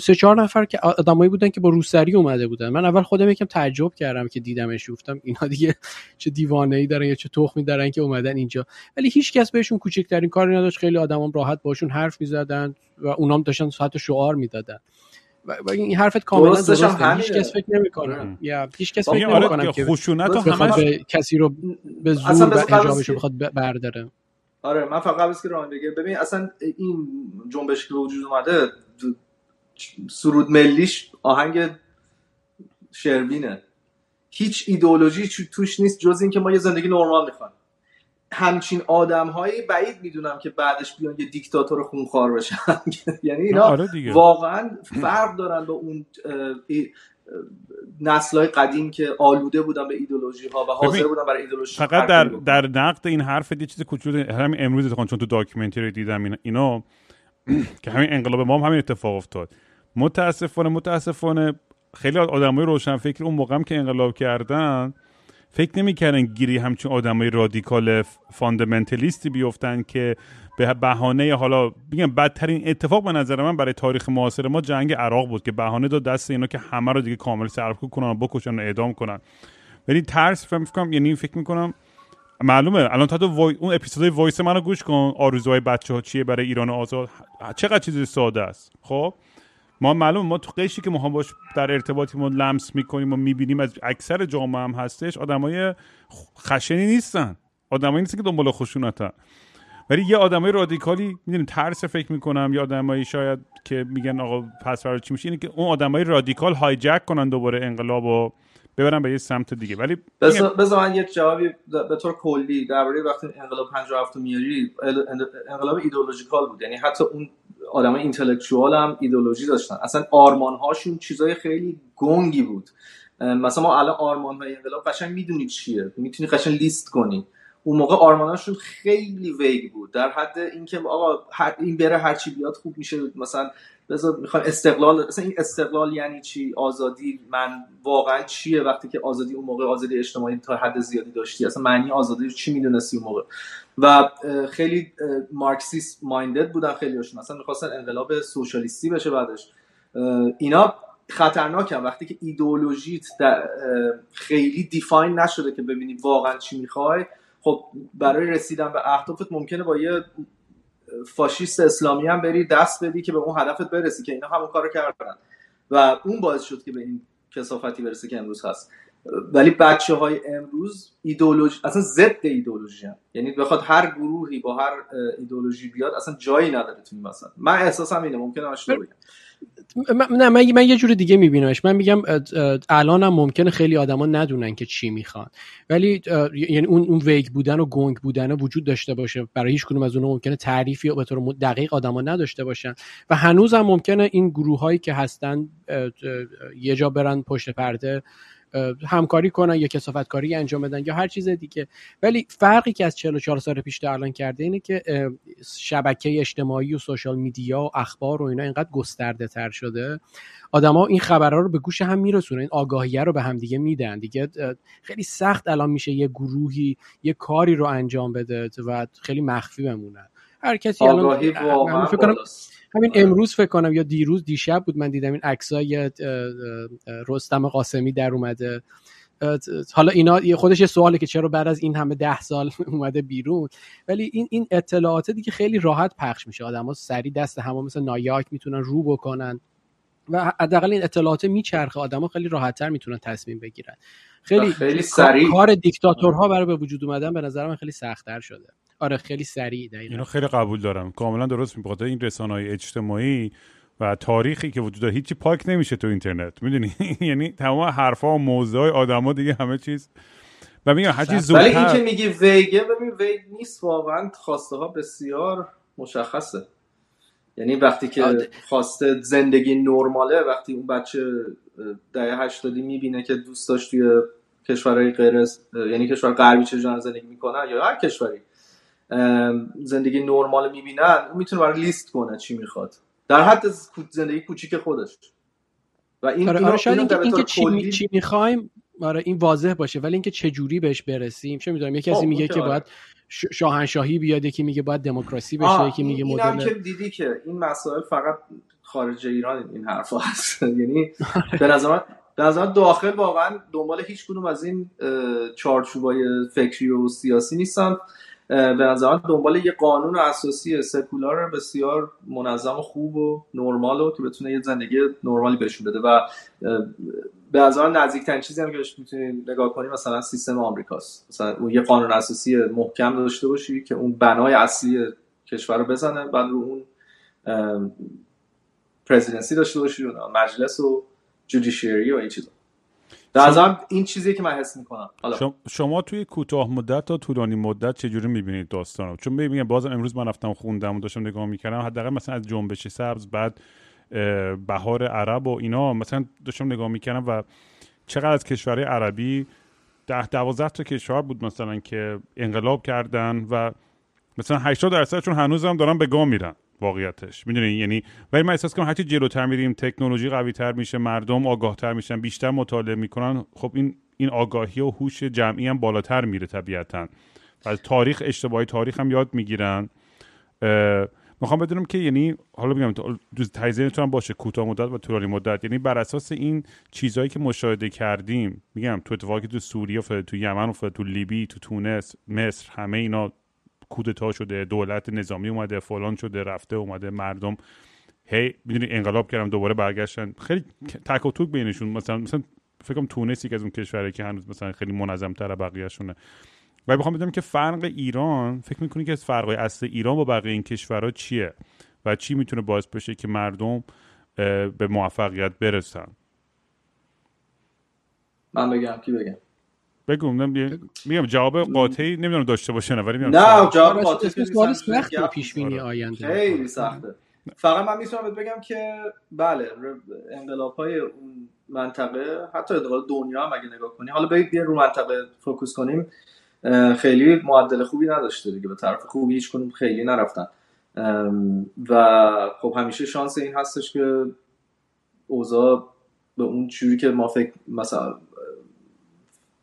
سه چهار نفر که آدمایی بودن که با روسری اومده بودن. من اول خودم یکم تعجب کردم که دیدمش. گفتم اینا دیگه چه دیوانه ای دارن یا چه تخمی دارن که اومدن اینجا. ولی هیچ کس بهشون کوچکترین کاری نداشت. خیلی آدمام راحت باشون حرف می‌زدن و اونام داشتن ساعت شعار می‌دادن. و این حرفت کاملا درسته. هیچ کس فکر نمی‌کنه. یا هیچ کس فکر آره نمی‌کنه که خشونت همش به کسی رو به زور به حجابش بخواد برداره. آره من فقط قبل که راه بگه ببین اصلا این جنبش که وجود اومده سرود ملیش آهنگ شروینه هیچ ایدئولوژی توش نیست جز اینکه ما یه زندگی نرمال می‌خوایم همچین آدم هایی بعید می‌دونم که بعدش بیان یه دیکتاتور خونخوار بشن. (laughs) یعنی اینا آره واقعا فرق دارن با اون نسل های قدیم که آلوده بودن به ایدولوژی ها و حاضر بودن برای ایدولوژی فقط در, در نقد این حرف یه چیز کوچولو همین امروز چون تو documentary دیدم اینا که همین انقلاب ما هم همین اتفاق افتاد. متاسفانه متاسفانه خیلی آدمای روشن فکر اون موقع که انقلاب کردن فکر نمی‌کردن گیری همچون آدمای رادیکال fundamentalist ی بیفتن که به بهانه حالا میگم بدترین اتفاق به نظر من برای تاریخ معاصر ما جنگ عراق بود که بهانه داد دست اینا که همه رو دیگه کامل سرکوب کنن و بکشن و اعدام کنن. ولی ترس فکر می‌کنم یعنی فکر می‌کنم معلومه. الان تا وای... اون episode voice منو گوش کن. آرزوهای بچه ها چیه برای ایران آزاد؟ چقدر چیز ساده است. خب؟ ما معلوم ما تو قشری که ما باش در ارتباطی ما لمس می‌کنیم و می‌بینیم از اکثر جامعه هم هستش آدمای خشنی نیستن. آدمایی نیستن که دنبال خشونتن ولی یه آدمای رادیکالی می‌دونی ترس فکر می‌کنم یا آدمایی شاید که میگن آقا پس چی میشه اینه که اون آدمای رادیکال hijack کنن دوباره انقلاب و ببرن به یه سمت دیگه. ولی بذار من یک جوابی به طور کلی درباره وقتی انقلاب 57 میاری انقلاب ایدئولوژیکال بود. یعنی حتی اون آدم اینتלקچوال هم ایدولوژی داشتن. اصلا آرمان هاشون چیزای خیلی گنگی بود. مثلا ما الان آرمان های انقلاب قشنگ می‌دونی چیه. می‌تونی قشنگ لیست کنی. اون موقع آرماناشون خیلی ویگ بود. در حد اینکه آقا این بره هر چی بیاد خوب میشه. مثلا بذار می‌خوام استقلال مثلا این استقلال یعنی چی؟ آزادی من واقعا چیه وقتی که آزادی اون موقع آزادی اجتماعی تا حد زیادی داشتی؟ اصلا معنی آزادی چی می‌دونستی اون موقع؟ و خیلی مارکسیست مایندد بودن خیلی هاشون. مثلا می‌خواستن انقلاب سوشالیستی بشه بعدش. اینا خطرناکم وقتی که ایدئولوژیت خیلی دیفاین نشده که ببینی واقعا چی می‌خوای خب برای رسیدن به اهدافت ممکنه با یه فاشیست اسلامی هم بری دست بدی که به اون هدفت برسی که اینا همون کارو کردن. و اون باعث شد که به این کسافتی برسه که امروز هست. ولی بچه های امروز ایدولوژی اصلا ضد ایدولوژی هم. یعنی بخواد هر گروهی با هر ایدولوژی بیاد اصلا جایی نداره تو این مثلا من احساسم اینه ممکنه اشتباه بگم. نه من, من یه جور دیگه میبینمش. من میگم الان هم ممکنه خیلی آدما ندونن که چی می‌خوان. ولی یعنی اون اون ویگ بودن و گنگ بودن وجود داشته باشه. برای هیچ کدوم از اونها ممکنه تعریفی به طور دقیق آدما نداشته باشن. و هنوز هم ممکنه این گروه هایی که هستن یه جا برن پشت پرده همکاری کنن یا کسافت کاری انجام بدن یا هر چیز دیگه. ولی فرقی که از 44 سال پیش تا الان کرده اینه که شبکه اجتماعی و سوشال میدیا و اخبار و اینا اینقدر گسترده تر شده. آدما این خبرها رو به گوش هم میرسونن این آگاهیه رو به هم دیگه میدن. دیگه خیلی سخت الان میشه یه گروهی یه کاری رو انجام بده و خیلی مخفی بمونن هر کسی الان فکر همین امروز فکر کنم یا دیروز دیشب بود من دیدم این عکسای رستم قاسمی در اومده. حالا اینا خودش یه سواله که چرا بعد از این همه ده سال (laughs) اومده بیرون. ولی این این اطلاعات دیگه خیلی راحت پخش میشه. آدما سری دست همه مثل نایاک می‌تونن رو بکنن و حداقل این اطلاعات میچرخه. آدما خیلی راحتتر می‌تونن تصمیم بگیرن. خیلی, خیلی سریع. کار دیکتاتورها برای به وجود اومدن به نظر من خیلی سختتر شده. آره خیلی سریع دقیقا. اینو خیلی قبول دارم. کاملا درست میگه این رسانه های اجتماعی و تاریخی که وجود داره هیچی پاک نمیشه تو اینترنت. می‌دونی؟ (laughs) یعنی تمام حرفا و موضوع های آدما دیگه همه چیز. و میگم هرچی زودتر ولی این که میگی ویگه ببین ویگ نیست واقعا. خواسته ها بسیار مشخصه. یعنی وقتی که خواسته زندگی نرماله وقتی اون بچه دهه هشتادی می‌بینه که دوست داشت توی کشورهای غیر یعنی کشور غربی چه زندگی می‌کنن یا هر کشوری. زندگی نرمال می‌بینن اون می‌تونه برای لیست کنه چی می‌خواد. در حد زندگی کوچیک خودش. و این آره, آره شاید اینکه این چی, چی می‌خوایم آره این واضح باشه. ولی اینکه چه جوری بهش برسیم چه می‌دونم یکی کسی خب، میگه که باید شاهنشاهی بیاد یکی میگه باید دموکراسی بشه یکی میگه مدل که دیدی که این مسائل فقط خارج ایران این حرفا هست. (laughs) یعنی آره. به نظر به نظر داخل واقعا دنبال هیچ کدوم از این چارچوبای فکری و سیاسی نیستن. به نظر دنبال یه قانون اساسی سکولار بسیار منظم و خوب و نرمال و که بتونه یه زندگی نرمالی بهشون بده. و به نظر نزدیکترین چیزی هم که می‌تونید نگاه کنیم مثلا سیستم آمریکاست. مثلا اون یه قانون اساسی محکم داشته باشی که اون بنای اصلی کشور رو بزنه بعد رو اون پرزیدنسی داشته باشی مجلس و جودیشیری و این چیزا. در این چیزی که من حس می‌کنم. حالا. شما توی کوتاه مدت تا طولانی مدت چجوری می‌بینید داستانو؟ چون ببینید بازم امروز من رفتم خوندم و داشتم نگاه می‌کردم حداقل مثلا از جنبش سبز بعد بهار عرب و اینا مثلا داشتم نگاه می‌کردم و چقدر از کشورهای عربی ده دوازده تا کشور بود مثلا که انقلاب کردن و مثلا 80 درصدشون هنوز هم دارن به گام میرن. واقعیتش. می‌دونی؟ یعنی ولی من احساس کنم هرچی جلوتر میریم تکنولوژی قوی تر میشه مردم آگاهتر میشن بیشتر مطالعه می‌کنن خب این این آگاهی و هوش جمعی هم بالاتر میره طبیعتا. و تاریخ اشتباهی تاریخ هم یاد می‌گیرن. می‌خوام بدونم که یعنی حالا میگم تجزیهتون هم باشه کوتاه مدت و طولانی مدت. یعنی بر اساس این چیزهایی که مشاهده کردیم میگم تو اتفاقی تو سوریه تو یمن و تو لیبی تو تونس مصر همه اینا کودتا شده دولت نظامی اومده فلان شده رفته اومده مردم. هی می‌دونی انقلاب کردم دوباره برگشتن. خیلی تک و توک بینشون. مثلا مثلا فکر کنم تونس که از اون کشوره که هنوز مثلا خیلی منظم تر بقیه‌شونه و بخوام بدونم که فرق ایران فکر می‌کنی که فرق اصل ایران با بقیه این کشورها چیه؟ و چی می‌تونه باعث بشه که مردم به موفقیت برسن؟ من بگم کی بگم؟ بگو میگم جواب قاطعی نمی‌دونم داشته باشه نه ولی نه جواب قاطعی سوال سخته. پیش بینی آینده. خیلی سخته. فقط من می‌تونم بگم که بله انقلاب های اون منطقه حتی انقلاب دنیا هم اگه نگاه کنی حالا برید بیا رو منطقه فوکوس کنیم خیلی معدل خوبی نداشته دیگه. به طرف خوبی هیچ کنیم خیلی نرفتن. و خب همیشه شانس این هستش که اوضاع به اون جوری که ما فکر مثلا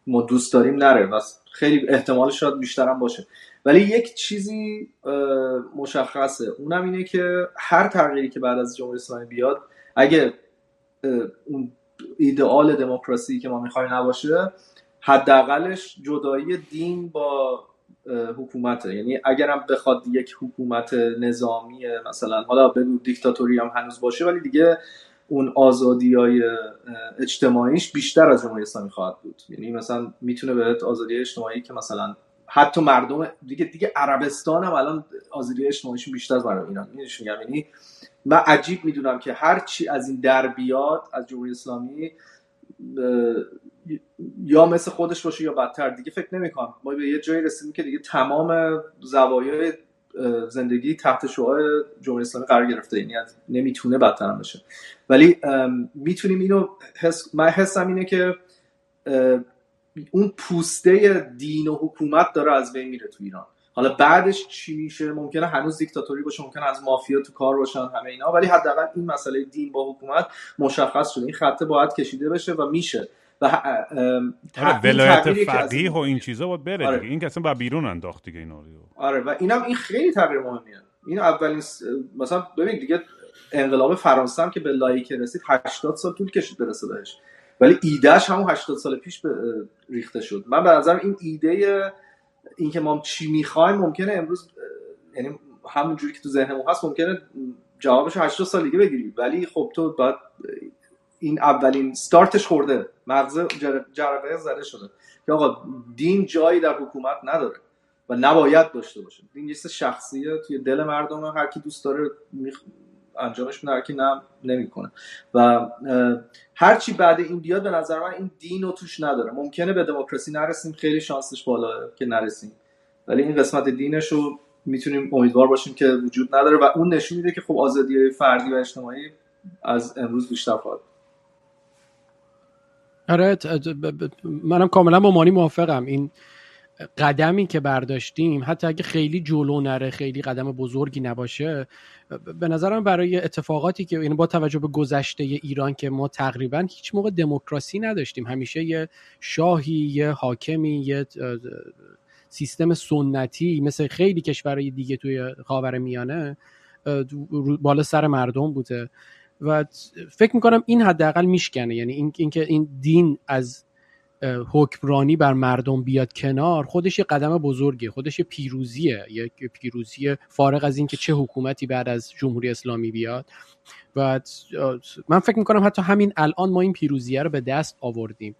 ما دوست داریم نره. و خیلی احتمالش شاید بیشتر هم باشه. ولی یک چیزی مشخصه. اونم اینه که هر تغییری که بعد از جمهوری اسلامی بیاد اگه اون ایدئال دموکراسی که ما می‌خوایم نباشه حداقلش جدایی دین با حکومته. یعنی اگرم بخواد یک حکومت نظامی مثلا حالا بگو دیکتاتوری هم هنوز باشه ولی دیگه اون آزادی های اجتماعیش بیشتر از جمهوری اسلامی خواهد بود. یعنی مثلا می‌تونه بهت آزادی اجتماعی که مثلا حتی مردم دیگه دیگه عربستان هم الان آزادی اجتماعیشون بیشتر از مردم ایران. یعنی من عجیب می‌دونم که هر چی از این در بیاد از جمهوری اسلامی یا مثل خودش باشه یا بدتر. دیگه فکر نمی‌کنم. ما به یه جایی رسیدیم که دیگه تمام زوایای زندگی تحت شعاع جمهوری اسلامی قرار گرفته. یعنی نمی‌تونه بدتر بشه. ولی می‌تونیم اینو حس... من حسم اینه که اون پوسته دین و حکومت داره از بین میره تو ایران. حالا بعدش چی میشه؟ ممکنه هنوز دیکتاتوری باشه ممکنه از مافیا تو کار باشن همه اینا. ولی حداقل این مسئله دین با حکومت مشخص شده. این خطه باید کشیده بشه و میشه. و آره ولایت فقیه و این چیزا باید بره آره. این که اصلا با بیرون انداخت دیگه اینا آره. و اینم این خیلی تغییر مهمیه. این اولین مثلا ببین دیگه انقلاب فرانسه هم که به لایک رسید 80 سال طول کشید برسه بهش ولی ایدهش همون 80 سال پیش ریخته شد. من به نظرم این ایده اینکه ما چی می‌خوایم ممکنه امروز یعنی همون جوری که تو ذهنمون هست ممکنه جوابش 80 سال دیگه بگیری. ولی خب تو باید این اولین ستارتش خورده. مغز جرقه زده شده. که آقا دین جایی در حکومت نداره و نباید داشته باشه. دین یه شخصیه توی دل مردم هر کی دوست داره انجامش میده نه نمی‌کنه. و هر چی بعد این بیاد به نظر من این دین رو توش نداره. ممکنه به دموکراسی نرسیم خیلی شانسش بالاه که نرسیم. ولی این قسمت دینش رو می‌تونیم امیدوار باشیم که وجود نداره و اون نشون میده که خب آزادی فردی و اجتماعی از امروز بیشتر خواهد آره منم کاملا با مانی موافقم. این قدمی که برداشتیم حتی اگه خیلی جلو نره خیلی قدم بزرگی نباشه به نظرم برای اتفاقاتی که یعنی با توجه به گذشته ایران که ما تقریبا هیچ موقع دموکراسی نداشتیم. همیشه یه شاهی یه حاکمی یه سیستم سنتی مثل خیلی کشورهای دیگه توی خاور میانه بالا سر مردم بوده. و فکر می‌کنم این حداقل میشکنه. یعنی این اینکه این دین از حکمرانی بر مردم بیاد کنار خودش یه قدم بزرگیه خودش یه پیروزیه. یک پیروزی فارغ از اینکه چه حکومتی بعد از جمهوری اسلامی بیاد. و من فکر می‌کنم حتی همین الان ما این پیروزیه رو به دست آوردیم.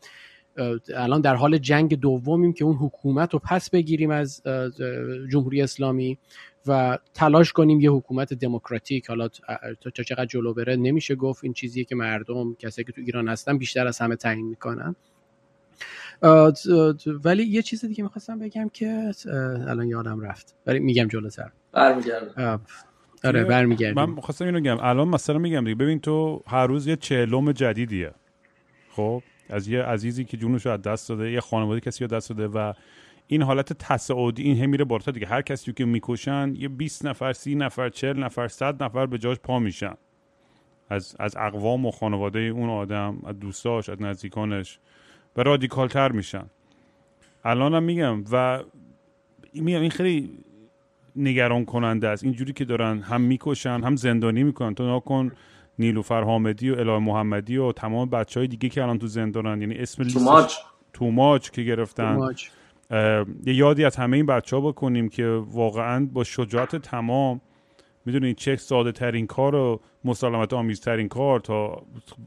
الان در حال جنگ دومیم که اون حکومت رو پس بگیریم از جمهوری اسلامی. و تلاش کنیم یه حکومت دموکراتیک. حالا تا چقدر جلو بره نمیشه گفت. این چیزیه که مردم کسایی که تو ایران هستن بیشتر از همه تعیین می‌کنن. ولی یه چیز دیگه می‌خواستم بگم که الان یادم رفت. ولی میگم جلوتر. برمیگردم. آره برمیگردیم. من خواستم اینو بگم. الان مثلا میگم دیگه. ببین تو هر روز یه چهلم جدیدیه. خب؟ از یه عزیزی که جونش رو از دست داده یه خانواده کسی رو دست داده و این حالت تصاعدی این هم میره بالاتر دیگه. هر کسی که می‌کشن یه 20 نفر 30 نفر 40 نفر 100 نفر به جاش پا میشن. از از اقوام و خانواده اون آدم از دوستاش از نزدیکانش و رادیکال تر میشن الانم میگم و میگم این خیلی نگران کننده است. اینجوری که دارن هم می‌کشن هم زندانی می‌کنن. تو ناکن نیلوفر حامدی و الهه محمدی و تمام بچه های دیگه که الان تو زندانن. یعنی اسم توماج توماج که گرفتن. یه یادی از همه این بچه ها بکنیم که واقعا با شجاعت تمام می‌دونید چه ساده ترین کار و مسالمت آمیز ترین کار تا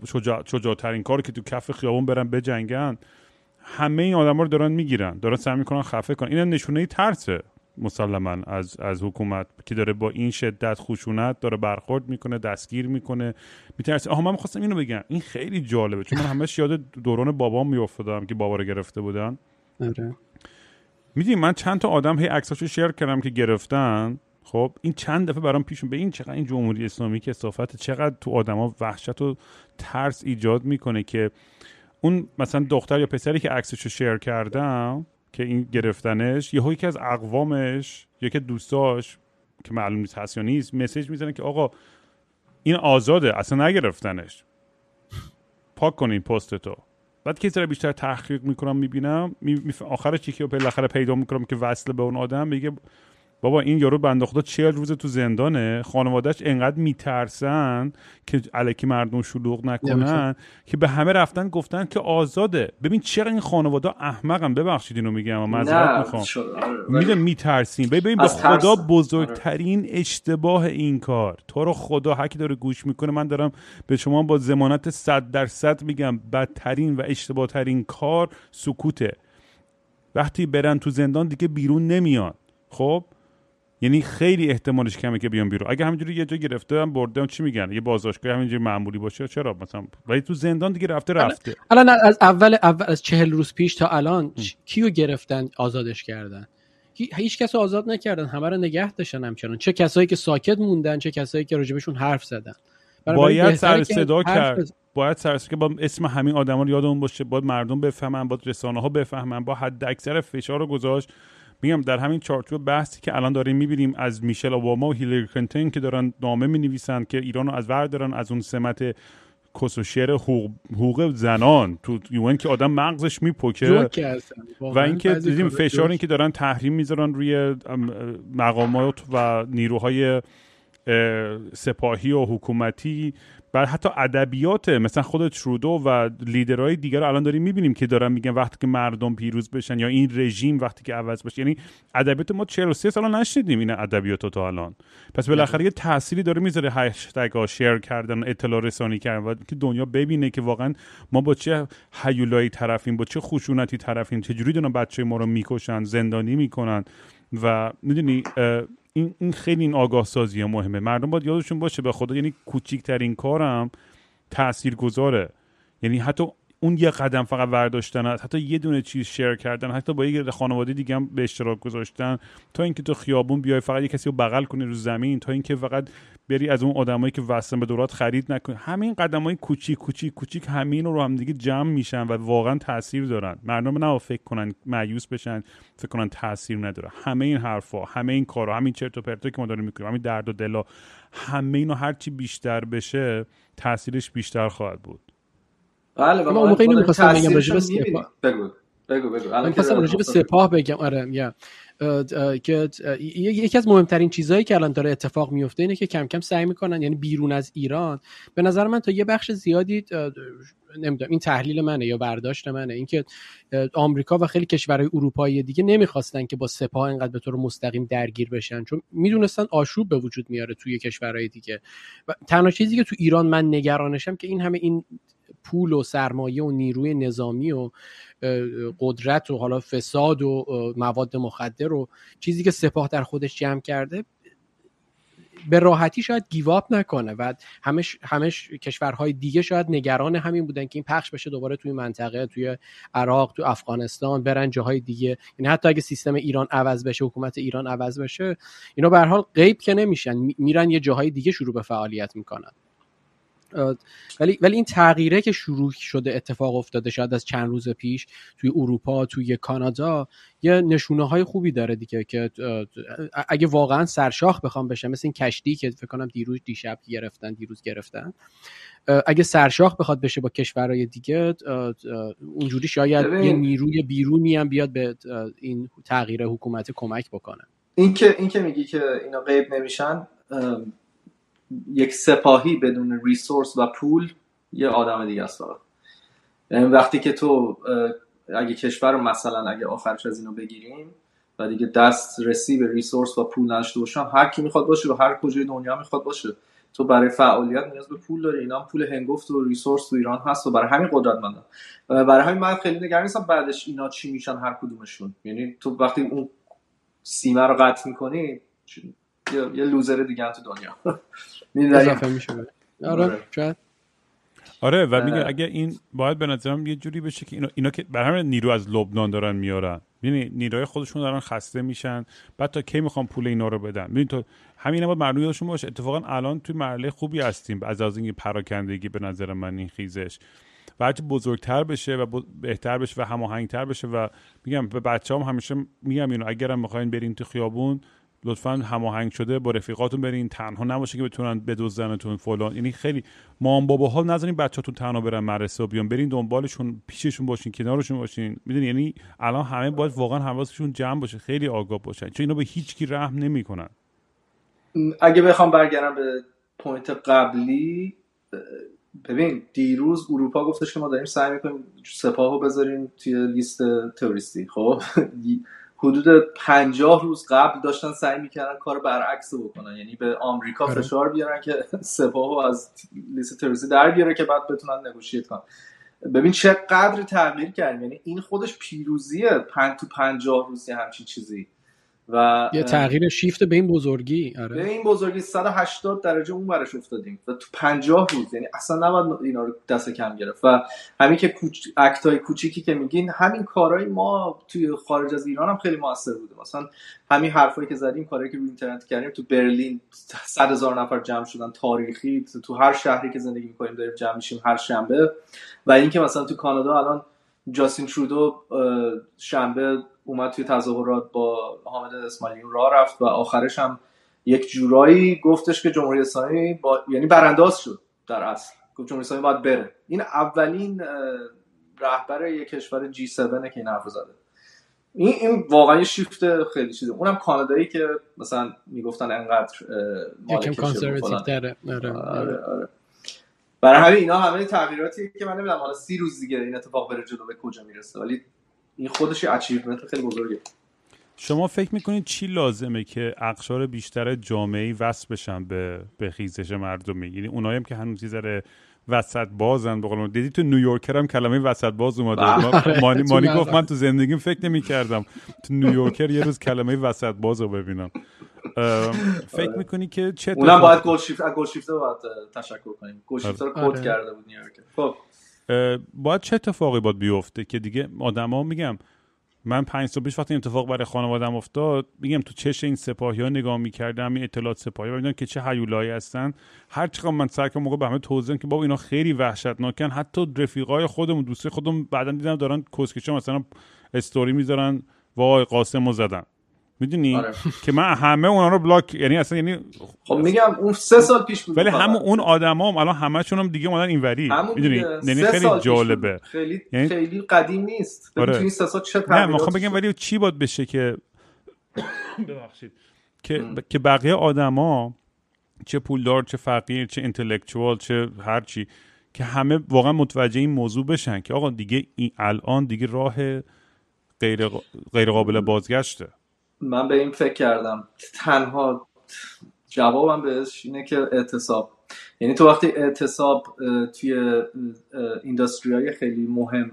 شجاع, شجاع ترین کار که تو کف خیابون برن بجنگن همه این آدما رو دارن می‌گیرن دارن سعی می‌کنن خفه کنن. این نشونه ترسه مسلما از از حکومت که داره با این شدت خشونت داره برخورد می‌کنه دستگیر می‌کنه. میترسه. آها من می‌خواستم اینو بگم. این خیلی جالبه. چون من همش یاد دوران بابام میافتادم که بابا رو گرفته بودن. آره. می‌دونی من چند تا آدم هی عکساشو شیر کردم که گرفتن؟ خب این چند دفعه برام پیش به این چقدر این جمهوری اسلامی که صافت چقدر تو آدما وحشت و ترس ایجاد می‌کنه که اون مثلا دختر یا پسری که عکسشو شیر کردم که این گرفتنش یه که از اقوامش یا که دوستاش که معلوم نیست هست یا نیست مسیج می‌زنه که آقا این آزاده اصلا نگرفتنش. پاک کن این پست تو بعد که ذره بیشتر تحقیق می‌کنم می‌بینم می آخرش یکی بالاخره پیدا می‌کنم که وصل به اون آدم میگه بابا این یارو بنده خدا چهل روز تو زندانه؟ خانوادهش انقدر میترسن که علکی مردم شلوغ نکنن که به همه رفتن گفتن که آزاده. ببین چرا این خانواده احمقم ببخشید اینو میگم معذرت می‌خوام. میدون میترسین ببین به خدا بزرگترین اشتباه این کار. تو رو خدا هکی داره گوش می‌کنه. من دارم به شما با زمانت صد درصد میگم بدترین و اشتباه ترین کار سکوته. وقتی برن تو زندان دیگه بیرون نمیان. خب؟ یعنی خیلی احتمالش کمه که بیان بیرون. اگه همینجوری یه جا گرفته هم برده چی میگن؟ یه بازداشتگاه همینجوری معمولی باشه چرا؟ مثلا ولی تو زندان دیگه رفته رفته. الان از اول اول از چهل روز پیش تا الان کیو گرفتن آزادش کردن؟ هیچ کس آزاد نکردن همه رو نگه داشتن همچنان. چه کسایی که ساکت موندن چه کسایی که راجبشون حرف زدن. باید سر صدا کرد. باید سر که با اسم همین آدما رو یادمون باشه. باید مردم بفهمن باید رسانه ها بفهمن با حد اکثر فشار رو گذاشت. میگم در همین چارچوب بحثی که الان داریم می‌بینیم از میشل اوباما و هیلری کلینتون که دارن نامه می‌نویسن که ایران رو از ور دارن از اون سمت کس و شعر حقوق, حقوق زنان تو UN که آدم مغزش میپکه و اینکه دیدیم فشار که دارن تحریم می‌ذارن روی مقامات و نیروهای سپاهی و حکومتی. بعد حتی ادبیات مثلا خود ترودو و لیدرهای دیگر رو الان داریم می‌بینیم که دارن میگن وقتی که مردم پیروز بشن یا این رژیم وقتی که عوض بشه. یعنی ادبیات ما 43 سال نشنیدیم این ادبیات تا الان. پس بالاخره یه تأثیری داره می‌ذاره هشتگ ها شیر کردن اطلاع رسانی کردن و که دنیا ببینه که واقعا ما با چه هیولایی طرفیم با چه خشونتی طرفیم چجوری دارن بچه ما رو می‌کشن زندانی می‌کنن. و می‌دونی این این خیلی این آگاه سازی مهمه. مردم باید یادشون باشه به خدا یعنی کوچیکترین کارم تأثیر گذاره یعنی حتی اون یه قدم فقط ورداشتن حتی یه دونه چیز شیر کردن. حتی با یه خانواده دیگه هم به اشتراک گذاشتن. تا اینکه تو خیابون بیای فقط یه کسی رو بغل کنی رو زمین. تا اینکه فقط بری از اون آدمایی که وصلن به دورات خرید نکنی. همین قدم های کوچیک کوچیک کوچیک همین رو هم دیگه جمع میشن و واقعا تاثیر دارن. مردم نه فکر کنن مایوس بشن فکر کنن تاثیر نداره. همه این حرفا همه این کارا همین چرت و پرتا که ما داریم می‌کنیم همین درد و دلا همه اینو هرچی بیشتر بشه تاثیرش بیشتر خواهد بود. بله اون موقع اینو می‌خواستم بگم راجع به سپاه. بگو بگو بگو. من راجع به سپاه بگم. آره یا که یکی از مهمترین چیزهایی که الان داره اتفاق میفته اینه که کم کم سعی می‌کنن یعنی بیرون از ایران. به نظر من تا یه بخش زیادی نمی‌دونم این تحلیل منه یا برداشت منه. اینکه آمریکا و خیلی کشورهای اروپایی دیگه نمی‌خواستن که با سپاه اینقدر به طور مستقیم درگیر بشن. چون می‌دونستن آشوب به وجود میاره توی کشورهای دیگه. و تنها چیزی که تو ایران من نگرانشم که این همه این پول و سرمایه و نیروی نظامی و قدرت و حالا فساد و مواد مخدر و چیزی که سپاه در خودش جمع کرده به راحتی شاید گیواب نکنه و همش همش کشورهای دیگه شاید نگران همین بودن که این پخش بشه دوباره توی منطقه توی عراق توی افغانستان برن جاهای دیگه. یعنی حتی اگه سیستم ایران عوض بشه حکومت ایران عوض بشه اینا به هر حال غیب که نمیشن. میرن یه جاهای دیگه شروع به فعالیت می‌کنن. ولی ولی این تغییره که شروع شده اتفاق افتاده شاید از چند روز پیش توی اروپا توی کانادا یه نشونه های خوبی داره دیگه که اگه واقعا سرشاخ بخوام بشه مثل این کشتی که فکر کنم دیروز دیشب گرفتن دیروز گرفتن اگه سرشاخ بخواد بشه با کشورهای دیگه اونجوری شاید یه نیروی بیرونی هم بیاد به این تغییر حکومت کمک بکنه. این که این که میگی که اینا غیب نمیشن یک سپاهی بدون ریسورس و پول یه آدم دیگه است یعنی وقتی که تو اگه کشور مثلا اگه آخرش از اینو بگیریم و دیگه دست رسی به ریسورس و پول نداشته باشم هر کی می‌خواد باشه و هر کجای دنیا می‌خواد باشه. تو برای فعالیت نیاز به پول داری. اینا پول هنگفت و ریسورس تو ایران هست و برای همین قدرتمندن. برای همین من خیلی نگران نیستم بعدش اینا چی میشن هر کدومشون. یعنی تو وقتی اون سیمه رو قطع می‌کنی یه لوزر دیگه تو دنیا. (laughs) اضافه میشه آره،, آره. شاید. آره و میگه اگه این باید به نظرم یه جوری بشه که اینا, اینا که بر همین نیرو از لبنان دارن میارن. یعنی نیروی خودشون دارن خسته میشن. بعد تا کی می‌خوام پول اینا رو بدن؟ ببین تو همین باید مردم یادشون باشه. اتفاقا الان توی مرحله خوبی هستیم. از از این پراکندگی به نظر من این خیزش. و هرچی بزرگتر بشه و بهتر بشه و هماهنگتر بشه و میگم به بچه هم همیشه میگم اینو اگرم می‌خواین برین تو خیابون لطفا هماهنگ شده با رفیقاتون برین. تنها نباشه که بتونن بدوزنتون فلان. یعنی خیلی مام بابا ها نذارین بچه‌تون تنها برن مدرسه و بیان. برین دنبالشون پیششون باشین کنارشون باشین. می‌دونی؟ یعنی الان همه باید واقعا حواسشون جمع باشه. خیلی آگاه باشن. چون اینا به هیچ کی رحم نمی‌کنن. اگه بخوام برگردم به point قبلی ببین دیروز اروپا گفتش که ما داریم سعی می‌کنیم سپاه رو بذاریم توی لیست تروریستی خب؟ حدود پنجاه روز قبل داشتن سعی می‌کردن کار برعکس بکنن. یعنی به آمریکا آره. فشار بیارن که (laughs) سپاه از لیست تروریستی در بیاره که بعد بتونن نگوشیت کنن. ببین چقدر تغییر کردیم. یعنی این خودش پیروزیه پنج تو پنجاه روز همچین چیزی. و یه تغییر شیفت به این بزرگی آره. به این بزرگی 180 درجه اون برش افتادیم و تو 50 روز یعنی اصلا نباید اینا رو دست کم گرفت. و همین که کوچ... اکتای کوچیکی که میگین همین کارهای ما توی خارج از ایران هم خیلی موثر بوده. مثلا همین حرفایی که زدیم کاری که روی اینترنت کردیم تو برلین 100 هزار نفر جمع شدن تاریخی تو هر شهری که زندگی می‌کنیم داریم جمع میشیم هر شنبه. و اینکه مثلا تو کانادا الان جاستین ترودو شنبه اومد توی تظاهرات با حامد اسماعیلیون راه رفت و آخرش هم یک جورایی گفتش که جمهوری اسلامی با... یعنی برانداز شد در اصل. گفت جمهوری اسلامی باید بره. این اولین رهبر یک کشور جی 7 که این حرف زده. این این واقعا یه شیفت خیلی چیزه. اونم کانادایی که مثلا می‌گفتن انقدر یکم conservative داره آره. آره. آره. برای همین اینا همه تغییراتی که من نمی‌دونم حالا سی روز دیگه این اتفاق بره جلو به کجا می‌رسه. ولی این خودش achievement خیلی بزرگه. شما فکر می‌کنید چی لازمه که اقشار بیشتر جامعه وصل بشن به به خیزش مردمی؟ یعنی اونایی هم که هنوز ذره وسط بازن به دیدی تو نیویورکر هم کلمه وسط باز اومده بله. مانی, (laughs) مانی گفت من تو زندگیم فکر نمی کردم تو نیویورکر یه روز کلمه وسط باز رو ببینم فکر می‌کنی که چه اونم باید گل شیفت گل شیفت باید تشکر کنیم. گل شیفت رو کد آره. کرده بود نیویورکر. خب. باید چه اتفاقی باید بیفته که دیگه آدما میگم من پنج سال پیش وقتی اتفاق برای خانوادم افتاد میگم تو چش این سپاهی ها نگاه می‌کردم این اطلاعات سپاهی ها که چه هیولایی هستن. هر چقدر من سر موقع به همه توضیح که بابا اینا خیلی وحشتناکن. حتی رفیقای خودمون دوستی خودمون بعدا دیدم دارن کسکشه مثلا استوری می‌ذارن. وای قاسمو زدن. می‌دونی؟ آره. که من همه اونا رو بلاک یعنی اصلا یعنی خب میگم اون سه سال پیش بود ولی همون اون آدما هم الان همشون هم دیگه اومدن اینوری. می‌دونی؟ یعنی خیلی جالبه. خیلی یعنی... خیلی قدیم نیست. آره. تو این سه سال چه نه می‌خوام بگم ولی چی باید بشه که (coughs) ببخشید. که که بقیه آدما چه پولدار چه فقیر چه اینتלקچوال چه هر چی که همه واقعا متوجه این موضوع بشن که آقا دیگه این الان دیگه راه غیر غیر قابل بازگشته. من به این فکر کردم. تنها جوابم بهش اینه که اعتصاب. یعنی تو وقتی اعتصاب توی اینداستری های خیلی مهم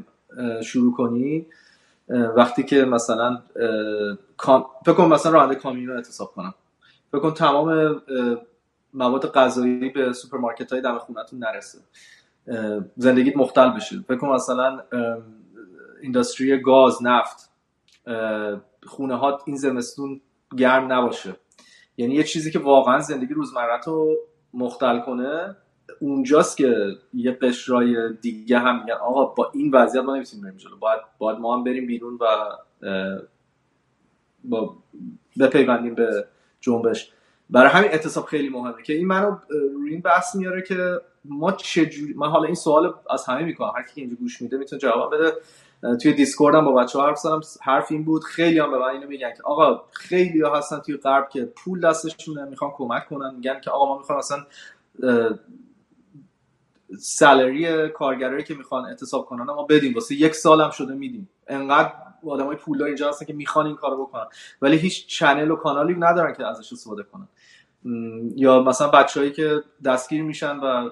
شروع کنی وقتی که مثلا فکر کن مثلا راننده کامیون اعتصاب کنم. فکر کن تمام مواد غذایی به سوپرمارکت های دم خونتون نرسه. زندگیت مختل بشه. فکر کن مثلا اینداستری گاز نفت. خونه ها این زمستون گرم نباشه. یعنی یه چیزی که واقعا زندگی روزمره رو مختل کنه اونجاست که یه قشرای دیگه هم میگن آقا با این وضعیت ما نمی‌تونیم بریم جلو. باید, باید ما هم بریم بیرون و با بپیوندیم به جنبش. برای همین اعتصاب خیلی مهمه که این منو روی این بحث میاره که ما چجوری من حالا این سوال از همه می‌کنم. هر کی اینجا گوش میده می‌تونه جواب بده. توی دیسکورد هم با بچه حرف زدم. حرف این بود خیلی هم به من اینو میگن که آقا خیلی ها هستن توی غرب که پول دستشونه می‌خوان کمک کنن. میگن که آقا ما می‌خوام مثلا سالری کارگرایی که می‌خوان اعتصاب کنن ما بدیم. واسه یک سال هم شده میدیم. انقدر آدمای پولدار اینجا هستن که می‌خوان این کارو بکنن. ولی هیچ چنل و کانالی ندارن که ازش استفاده کنن. یا مثلا بچههایی که دستگیر میشن و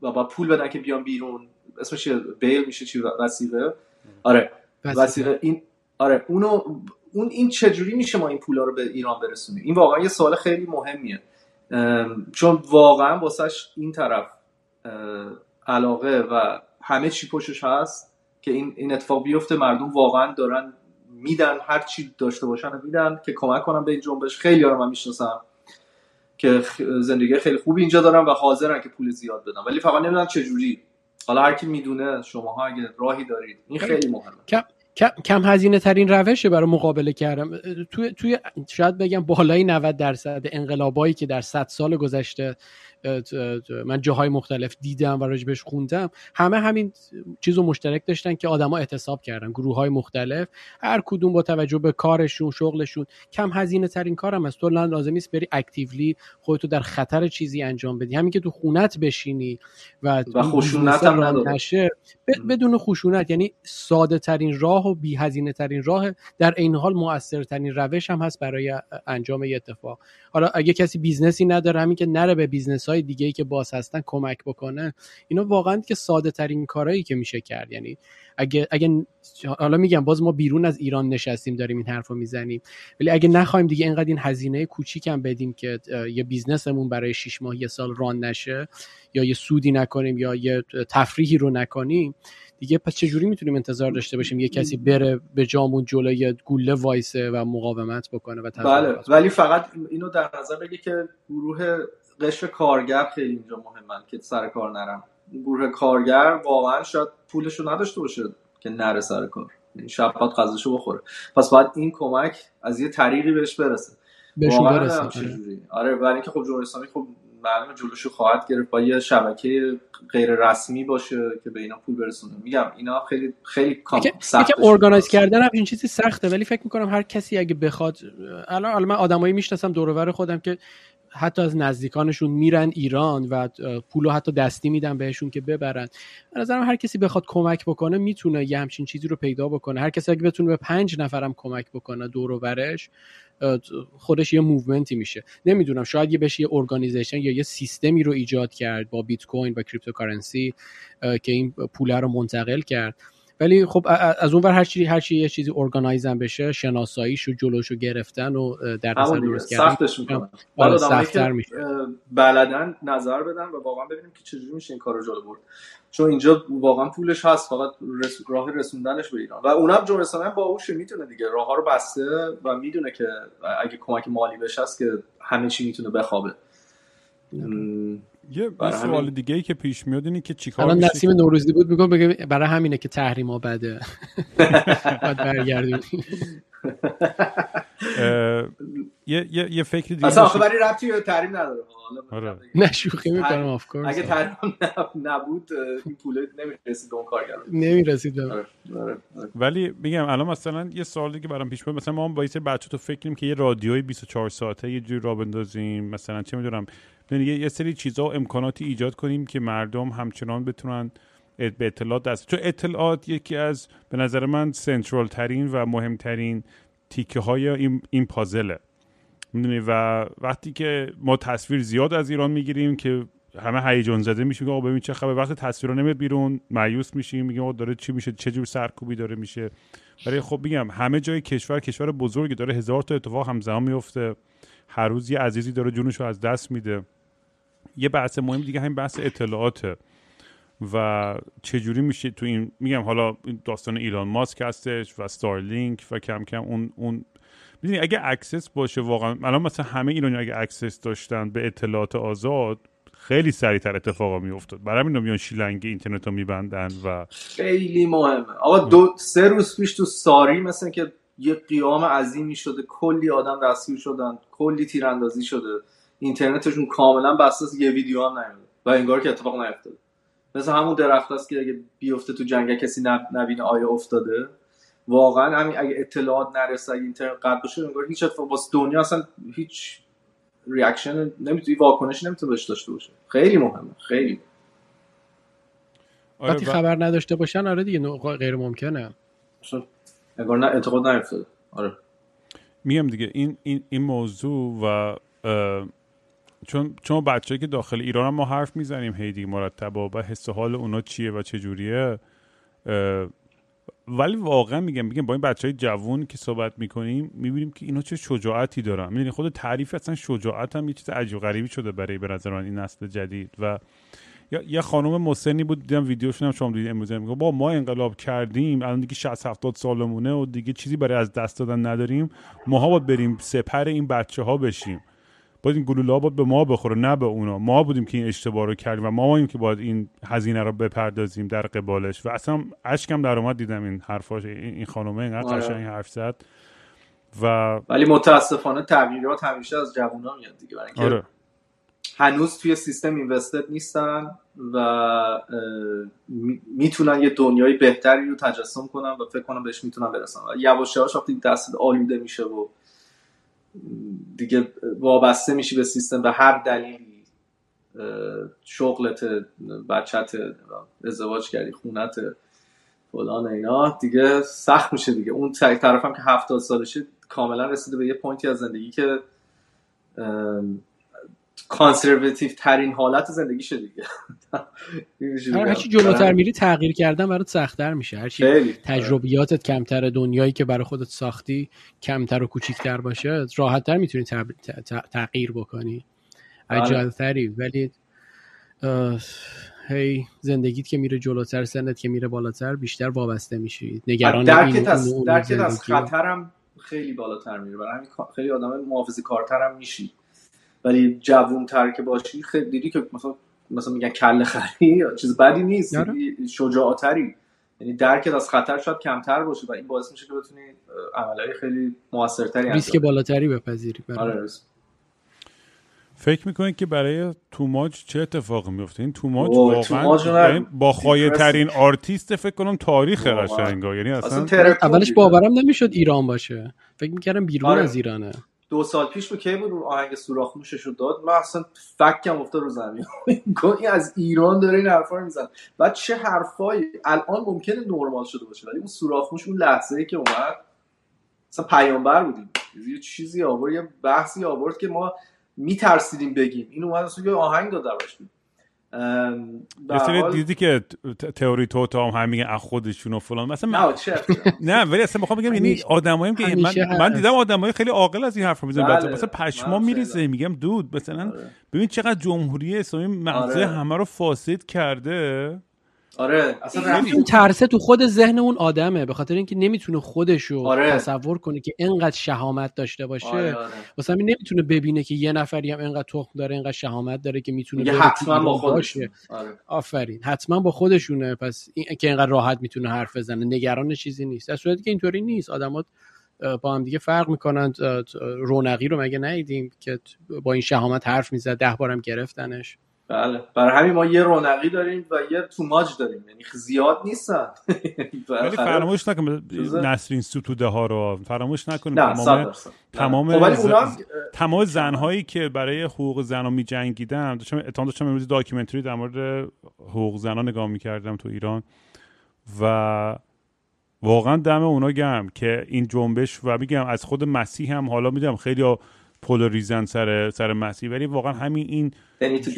با پول بدن که بیان بیرون. اسمش بیل میشه چی؟ وسیقه آره. وسیقه این آره اونو اون این چجوری میشه ما این پولا رو به ایران برسونیم؟ این واقعا یه سوال خیلی مهمیه. چون واقعا واسش این طرف علاقه و همه چی پشتش هست که این این اتفاق بیفته. مردم واقعا دارن میدن هر چی داشته باشن میدن که کمک کنن به این جنبش. خیلی رو من می‌شناسم که زندگی خیلی خوبی اینجا دارن و حاضرن که پول زیاد بدن. ولی فقط نمی‌دونن چه جوری حالا هر کی می‌دونه شماها اگه راهی دارید این خیلی. مهمه. کم هزینه ترین روشه برای مقابله کردم. توی توی شاید بگم بالای 90 درصد انقلابایی که در 100 سال گذشته من جاهای مختلف دیدم و راجبش خوندم همه همین چیز رو مشترک داشتن که آدما اعتصاب کردن گروه های مختلف هر کدوم با توجه به کارشون شغلشون کم هزینه ترین کارم است تو لازم نیست بری اکتیولی خودتو در خطر چیزی انجام بدی. همین که تو خونت بشینی و, و خشونت هم نشه بدون خشونت یعنی ساده ترین راه و بی هزینه ترین راه در این حال موثر ترین روش هم هست برای انجام یه اتفاق. حالا اگه کسی business ی نداره همین که نره به business های دیگه ای که باز هستن کمک بکنه. اینا واقعا که ساده ترین کارهایی که میشه کرد. یعنی اگه اگه حالا میگم باز ما بیرون از ایران نشستیم داریم این حرفو می‌زنیم. ولی اگه نخوایم دیگه اینقدر این هزینه کوچیکم بدیم که یه business مون برای 6 ماه یه سال run نشه یا یه سودی نکنیم یا یه تفریحی رو نکنیم دیگه پس چجوری می‌تونیم انتظار داشته باشیم یه کسی بره به جامون جلوی گوله وایسه و مقاومت بکنه و بله ولی فقط اینو در نظر بگی که گروه قشر کارگر خیلی اینجا مهمن که سر کار نرم. گروه کارگر واقعا شاید پولشو نداشته باشه که نره سر کار. یعنی شب باید غذاشو بخوره. پس باید این کمک از یه طریقی بهش برسه. بهشون برسه آره. آره ولی اینکه خب جمهوری اسلامی خب معلومه جلوشو خواهد گرفت با یه شبکه غیر رسمی باشه که به اینا پول برسونه. میگم اینا خیلی خیلی کام سخت organize کردن هم این چیزی سخته ولی فکر می‌کنم هر کسی اگه بخواد الان الان من آدمایی می‌شناسم دور خودم که حتی از نزدیکانشون میرن ایران و پولو حتی دستی میدن بهشون که ببرن. به نظرم هر کسی بخواد کمک بکنه می‌تونه یه همچین چیزی رو پیدا بکنه. هر کسی اگه بتونه به پنج نفرم کمک بکنه دور و برش خودش یه movement ی میشه. نمی‌دونم شاید یه بشه یه organization یا یه سیستمی رو ایجاد کرد با بیت کوین و cryptocurrency که این پوله رو منتقل کرد. ولی خب از اون بر هر چیزی هر چی یه چیزی ارگانایزن بشه شناساییشو جلوشو گرفتن و در اثر درست کردن سختش می‌کنه آره سخت‌تر میشه. بلدن نظر بدن و واقعا ببینیم که چجوری میشه این کارو جلو برد. چون اینجا واقعا پولش هست فقط راه رسوندنش به ایران. و اونم جمهوری با اوش می‌تونه دیگه. راه ها رو بسته و می‌دونه که اگه کمک مالی بهش هست که همه چی می‌تونه بخوابه. یه سوال دیگه ای که پیش میاد اینه که چیکار الان نسیم نوروزی بود میگم بگه برای همینه که تحریما بده. (laughs) بعد برگردیم یه یه یه فکری دیگه اصلا آخه برای ربطی به تحریم نداره. آره. نه شوخی می‌کنم آف کورس اگه تحریم نبود این پول نمی‌رسید اون کارگر نمی‌رسید آره، آره، ولی میگم الان مثلا یه سوال دیگه برام پیش میاد مثلا ما با یه بچه تو فکر کنیم که یه رادیوی 24 ساعته یه جوری را بندازیم مثلا چه می‌دونم یعنی یه سری چیزا و امکاناتی ایجاد کنیم که مردم همچنان بتونن به اطلاعات دست چون اطلاعات یکی از به نظر من سنترال ترین و مهمترین تیکه های این, این پازله می‌دونی؟ و وقتی که ما تصویر زیاد از ایران می‌گیریم که همه هیجان زده میشیم آقا ببین چه خبر. وقتی تصویر نمیاد بیرون مایوس میشیم میگیم آقا داره چی میشه؟ چه جور سرکوبی داره میشه؟ ولی خب میگم همه جای کشور کشور بزرگی داره هزار تا اتفاق همزمان میفته هر روز یه عزیزی داره جونش رو از دست میده. یه بحث مهم دیگه همین بحث اطلاعاته. و چجوری میشه تو این میگم حالا داستان ایلان ماسک هستش و ستارلینک و کم کم اون اون می‌دونی اگه access باشه واقعا الان مثلا همه ایرانی اگه access داشتن به اطلاعات آزاد خیلی سریعتر اتفاقا میافتاد. برای همین میان شیلنگ اینترنت رو میبندن و خیلی مهمه. آقا دو سه روز پیش تو ساری مثلا که یه قیام عظیمی شده کلی آدم دستگیر شدن کلی تیراندازی شده اینترنتشون کاملا بسته یه ویدیو هم نیومده و انگار که اتفاق نیفتاده. مثل همون درخت است که اگه بیفته تو جنگل کسی نبینه آیا افتاده. واقعا همین اگه اطلاعات نرسه اگه اینترنت قطع بشه انگار هیچ اتفاق واسه دنیا اصلا هیچ ریاکشن نمی‌تونی واکنش نمی‌تونه بهش داشته باشه. خیلی مهمه خیلی. آره وقتی خبر نداشته باشن آره دیگه غیر ممکنه. انگار نه اعتقاد نیفتاده. آره. میگم دیگه این این این موضوع و چون چون بچه که داخل ایران هم ما حرف می‌زنیم هیدی مرتب و حس حال اونا چیه و چجوریه ولی واقعا میگم میگم با این بچه های جوون که صحبت می‌کنیم می‌بینیم که اینا چه شجاعتی دارن. می‌دونی خود تعریف اصلا شجاعت هم یه چیز عجیب غریبی شده برای به نظر این نسل جدید. و یا یه خانم مسنی بود دیدم ویدیوشون هم شما دیدید امروز میگه با ما انقلاب کردیم الان دیگه 60 70 سالمونه و دیگه چیزی برای از دست دادن نداریم ماها باید بریم سپر این بچه ها بشیم. باید این گلوله باید به ما بخوره نه به اونا. ما بودیم که این اشتباه رو کردیم و ما بودیم که باید این هزینه رو بپردازیم در قبالش. و اصلا اشکم در اومد دیدم این حرفاش این خانومه اینقدر آره. قشنگ حرف زد. و ولی متاسفانه تغییرات همیشه از جوونا میاد دیگه. برای آره. هنوز توی سیستم اینوستد نیستن و می‌تونن یه دنیای بهتری رو تجسم کنن و فکر کنم بهش می‌تونن برسن. و یواش یواش وقتی دست آلوده میشه و دیگه وابسته میشی به سیستم به هر دلیلی شغلت بچت ازدواج کردی خونت فلان اینا دیگه سخت میشه دیگه. اون طرفم که هفتاد سالشه کاملا رسیده به یه point ی از زندگی که conservative ترین حالت زندگیشه دیگه. هرچی جلوتر میری تغییر کردن برات سختتر میشه. هرچی تجربیاتت کمتر دنیایی که برای خودت ساختی کمتر و کوچیکتر باشه راحتتر می‌تونی تغییر بکنی. بله. عجلتری. ولی هی زندگیت که میره جلوتر سنت که میره بالاتر بیشتر وابسته میشی. نگران درکت از, درکت از خطرم خیلی بالاتر میره. برای همین خیلی آدم محافظه کارترم میشی. ولی جوون تر که باشی خیلی دیدی که مثلا مثلا میگن کله خری چیز بدی نیست آره. شجاعتری. یعنی درکت از خطر شاید کمتر باشه و این باعث میشه که بتونی عملهای خیلی موثرتری ریسک بالاتری بپذیری آره فکر می‌کنید که برای توماج چه اتفاقی میفته این توماج واقعا یعنی باخایه‌ترین آرتیست فکر کنم تاریخ قشنگا یعنی اصلا, اولش باورم نمی‌شد ایران باشه. فکر می‌کردم بیرون آره. از ایرانه. دو سال پیش به کی بود آهنگ سوراخ موشش رو داد. من اصلا فکم افتاد رو زمین. (laughs) این از ایران داره این حرفا رو میزن بعد چه حرفایی؟ الان ممکنه نرمال شده باشه ولی اون سوراخ موش اون لحظه ای که اومد مثلا پیامبر بودیم. یه چیزی آورد یه بحثی آورد که ما میترسیدیم بگیم. این اومد اصلا یه آهنگ داد درش یه سری دیدی که تئوری تو هم همین از خودشون و فلان مثلا من... (laughs) نه ولی اصلا می‌خوام بگم یعنی آدمایی که من, من دیدم آدمای خیلی عاقل از این حرف می‌زنن بله. مثلا پشما میریزه میگم دود مثلا آره. ببین چقدر جمهوری اسلامی مغزه آره. همه رو فاسد کرده آره اصلا این ترسه تو خود ذهن اون آدمه به خاطر اینکه نمی‌تونه خودشو آره. تصور کنه که انقدر شهامت داشته باشه. آره آره. واسه همین نمی‌تونه ببینه که یه نفری هم انقدر تخم داره انقدر شهامت داره که می‌تونه حتما با باشه آره. آفرین. حتما با خودشونه. پس این که انقدر راحت می‌تونه حرف بزنه. نگران چیزی نیست. در صورتی که اینطوری نیست. آدمات با هم دیگه فرق می‌کنن. رونقی رو مگه ندیدیم که با این شهامت حرف می‌زد. ده بارم گرفتنش. بله. برای همین ما یه رونقی داریم و یه توماج داریم. یعنی زیاد نیستن. (laughs) ولی فراموش نکن نسرین ستوده ها رو فراموش نکنیم تمام تمام خب تمام زنهایی که برای حقوق زنان می جنگیدن داشتم اتهام داشتم امروز داکیومنتری در مورد حقوق زنان نگاه می‌کردم تو ایران و واقعا دم اونا گرم که این جنبش و میگم از خود مسیح هم حالا می‌دونم خیلی پولریزن سر سر مسیح ولی واقعا همین این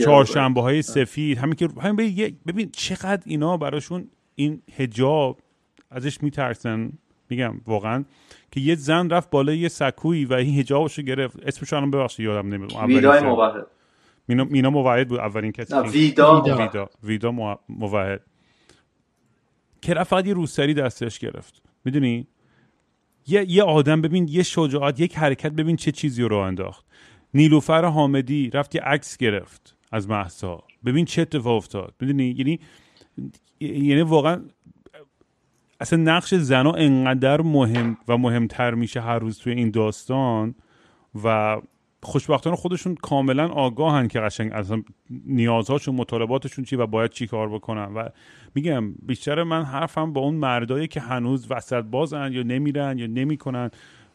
چهارشنبه های سفید همین که همین ببین چقدر اینا براشون این هجاب ازش میترسن. میگم واقعا که یه زن رفت بالای یه سکویی و این هجابشو گرفت. اسمش الان ببخشید یادم نمیاد. ویدا موحد. مینا, مینا موحد بود اولین کسی ویدا ویدا. ویدا. موحد. که رفت فقط یه روسری دستش گرفت. می‌دونی؟ یه, یه آدم ببین یه شجاعت یک حرکت ببین چه چیزی رو انداخت. نیلوفر حامدی رفت یه عکس گرفت از محسا ببین چه اتفاق افتاد. می‌دونی؟ یعنی یعنی واقعا اصلا نقش زنا انقدر مهم و مهمتر میشه هر روز توی این داستان و خوشبختانه خودشون کاملا آگاهن که قشنگ اصلا نیازهاشون مطالباتشون چی و باید چی کار بکنن. و میگم بیشتر من حرفم با اون مردایی که هنوز وسط بازن یا نمیرن یا نمی‌کنن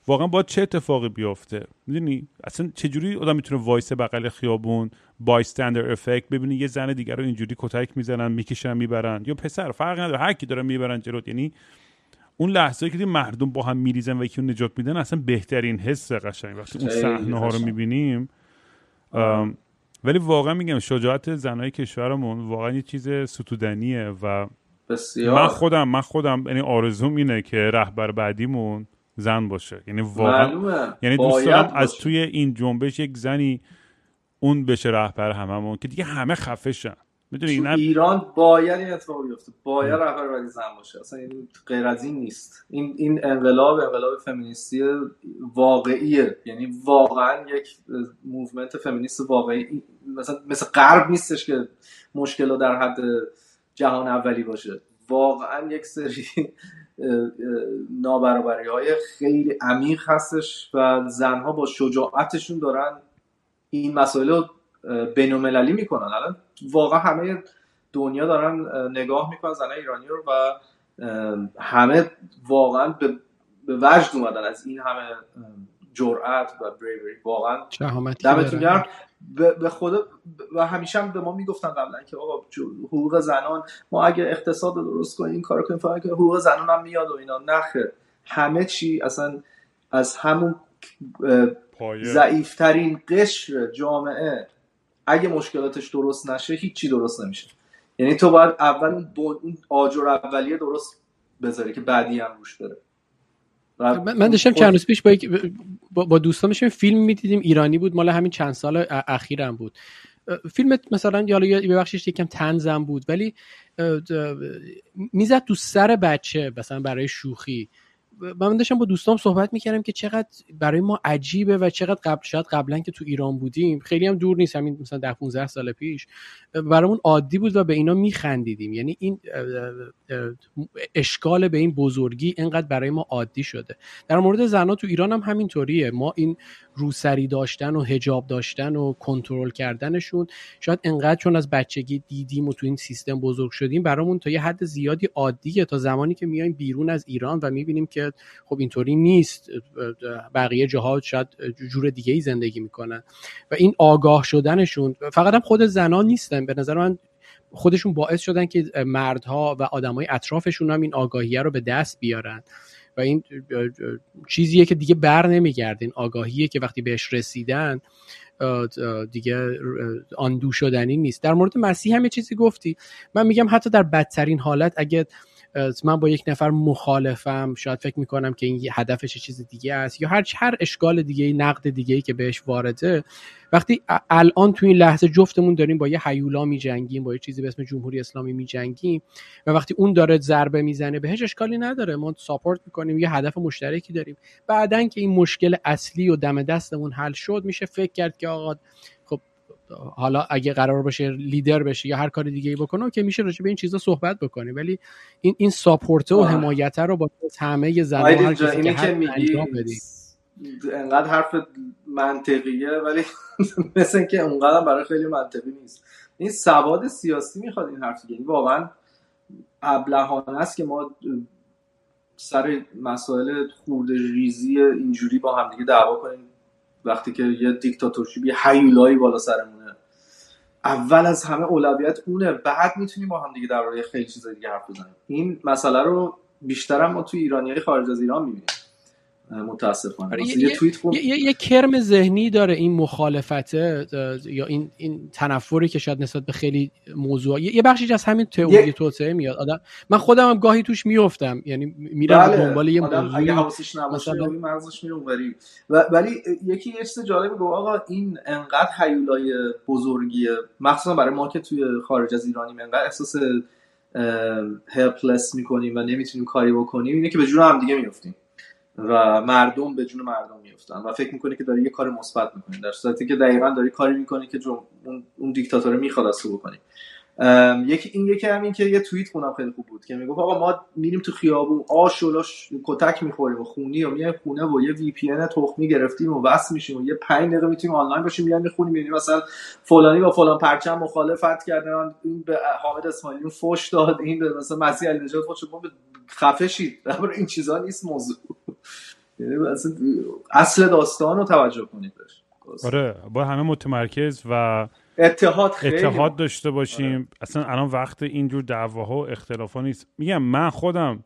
واقعا باید چه اتفاقی بیفته؟ می‌دونی؟ اصلا چجوری آدم می‌تونه وایس بغل خیابون بایستندر افکت ببینی یه زن دیگر رو اینجوری کتک می‌زنن می‌کشن می‌برن؟ یا پسر فرق نداره. هر کی داره می‌برن جلوت. یعنی اون لحظه که مردم با هم میریزن و یکی نجات میدن اصلا بهترین حس قشنگ. وقتی اون صحنه ها رو می‌بینیم ولی واقعا میگم شجاعت زنای کشورمون واقعا یه چیز ستودنیه و بسیار. من خودم من خودم یعنی آرزوم اینه که رهبر بعدیمون زن باشه. یعنی واقعا یعنی دوست دارم از توی این جنبش یک زنی اون بشه رهبر هممون که دیگه همه خفشن می‌دونی ایران باید این اتفاق بیفته. باید رهبر ولی زن باشه. اصلا این غیر از این نیست. این این انقلاب انقلاب فمینیستی واقعیه. یعنی واقعا یک movement فمینیست واقعی. مثلا مثل غرب نیستش که مشکل در حد جهان اولی باشه. واقعا یک سری نابرابری های خیلی عمیق هستش و زنها با شجاعتشون دارن این مسائل رو بینالمللی می‌کنن. الان واقعا همه دنیا دارن نگاه می‌کنن زنای ایرانی رو و همه واقعا به, وجد اومدن از این همه جرأت و بریوری واقعا دمتون گرم. به خدا و همیشه هم به ما می‌گفتن قبلا که آقا حقوق زنان ما اگه اقتصاد رو درست کنیم این کارو کنیم فقط که حقوق زنان هم میاد و اینا. نخه همه چی اصلا از همون ضعیفترین قشر جامعه اگه مشکلاتش درست نشه هیچی درست نمیشه. یعنی تو باید اول اون آجر اولیه درست بذاری که بعدی هم روش بره. من داشتم چند روز پیش با, با دوستان میشیم فیلم می‌دیدیم ایرانی بود مال همین چند سال اخیرم بود. فیلم مثلا یا ببخشید یکم تنزم بود ولی می‌زد تو سر بچه مثلا برای شوخی. من داشتم با دوستام صحبت می‌کردم که چقدر برای ما عجیبه و چقدر قبل شاید قبلا که تو ایران بودیم خیلی هم دور نیست. همین مثلا ده 15 سال پیش برامون عادی بود و به اینا میخندیدیم. یعنی این اشکال به این بزرگی انقدر برای ما عادی شده. در مورد زنها تو ایران هم همینطوریه. ما این روسری داشتن و هجاب داشتن و کنترل کردنشون. شاید انقدر چون از بچگی دیدیم و تو این سیستم بزرگ شدیم برامون تا یه حد زیادی عادیه تا زمانی که میایم بیرون از ایران و می‌بینیم که خب اینطوری نیست. بقیه جاها شاید جور دیگه ای زندگی می‌کنن. و این آگاه شدنشون فقط هم خود زنان نیستن. به نظر من خودشون باعث شدن که مردها و آدمای اطرافشون هم این آگاهیه رو به دست بیارن. و این چیزیه که دیگه بر نمیگرده این آگاهیه که وقتی بهش رسیدن دیگه آندو شدنی نیست. در مورد مسیح هم یه چیزی گفتی. من میگم حتی در بدترین حالت اگه من با یک نفر مخالفم. شاید فکر می‌کنم که این هدفش چیز دیگه است یا هر هر اشکال دیگه نقد دیگه ای که بهش وارده. وقتی الان تو این لحظه جفتمون داریم با یه حیولا میجنگیم با یه چیزی به اسم جمهوری اسلامی میجنگیم و وقتی اون داره ضربه می‌زنه بهش اشکالی نداره. ما ساپورت می‌کنیم یه هدف مشترکی داریم. بعدا که این مشکل اصلی و دم دستمون حل شد میشه فکر کرد که آقا حالا اگه قرار باشه لیدر بشه یا هر کار دیگه ای بکنه که میشه راجع به این چیزا صحبت بکنه. ولی این این ساپورت و حمایت رو با همه زنان هر کسی که, که میگی انقدر حرف منطقیه ولی (laughs) مثل که اونقدر برای خیلی منطقی نیست. این سواد سیاسی می‌خواد این حرف یعنی واقعا ابلهانه است که ما سر مسائل خورده ریزی اینجوری با همدیگه دعوا کنیم. وقتی که یه دیکتاتورشیپ یه حیولایی بالا سرمونه. اول از همه اولویت اونه. بعد می‌تونیم با هم دیگه درباره خیلی چیزای دیگه حرف بزنیم. این مسئله رو بیشتر ما تو ایرانی خارج از ایران می‌بینیم. متاسفانه. آره، یه, یه, یه, کرم ذهنی داره این مخالفته یا این این تنفری که شاید نسبت به خیلی موضوع یه بخشی از همین تئوری توسعه میاد. آدم من خودم هم گاهی توش میافتم یعنی میرم بله. دنبال یه موضوع اگه حواسش نباشه مثلا... مغزش میره ولی ولی یکی یه چیز جالبی گفت آقا این انقدر حیولای بزرگیه. مخصوصا برای ما که توی خارج از ایرانیم انقدر احساس هلپلس می‌کنیم و نمی‌تونیم کاری بکنیم. اینه که به جون هم دیگه میفتیم و مردم به جون مردم میفتن و فکر می‌کنه که داری یه کار مثبت می‌کنی. در صورتی که دقیقا داری کاری می‌کنی که اون, اون دیکتاتور می‌خواد از تو بکنی. یکی این یکی همین که یه توییت خونم خیلی خوب بود که می‌گفت آقا ما میریم تو خیابون آش و کتک می‌خوریم و خونی و میایم خونه و یه وی پی ان تخمی گرفتیم و وصل میشیم و یه 5 دقیقه می‌تونیم آنلاین باشیم میایم می‌خونیم می‌بینیم مثلا فلانی با فلان پرچم مخالفت کرده این به حامد اسماعیلی فوش داد این به مثلا مسیح علی نژاد فوش خفه شید. این چیزا نیست موضوع. یعنی اصل داستان رو توجه کنید آره با همه متمرکز و اتحاد خیلی اتحاد داشته باشیم. آره. اصلا الان وقت اینجور دعواها و اختلافا نیست. میگم من خودم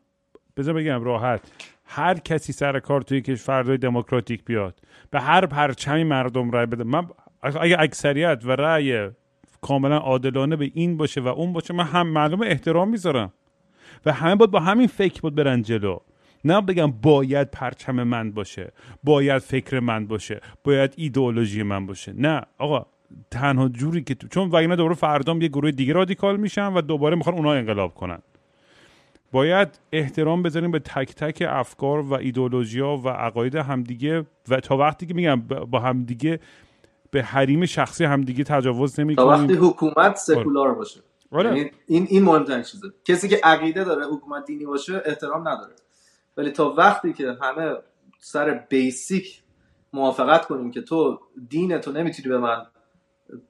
بذار بگم راحت هر کسی سر کار توی کشور دموکراتیک بیاد به هر پرچمی مردم رای بده من اگه اکثریت و رأی کاملا عادلانه به این باشه و اون باشه من هم معلوم احترام می‌ذارم. و همه باید با همین فکر بود برن جلو. نه بگم باید پرچم من باشه باید فکر من باشه باید ایدئولوژی من باشه. نه آقا تنها جوری که تو... چون وگرنه دوباره فردام یه گروه دیگه رادیکال میشن و دوباره می‌خوان اونها انقلاب کنن. باید احترام بذاریم به تک تک افکار و ایدولوژیا و عقاید همدیگه و تا وقتی که میگم با همدیگه به حریم شخصی همدیگه تجاوز نمی تا وقتی حکومت سکولار باشه. آره. یعنی این این مهمترین چیزه. کسی که عقیده داره حکومت دینی باشه احترام نداره. ولی تا وقتی که همه سر بیسیک موافقت کنیم که تو دین تو نمی‌تونی به من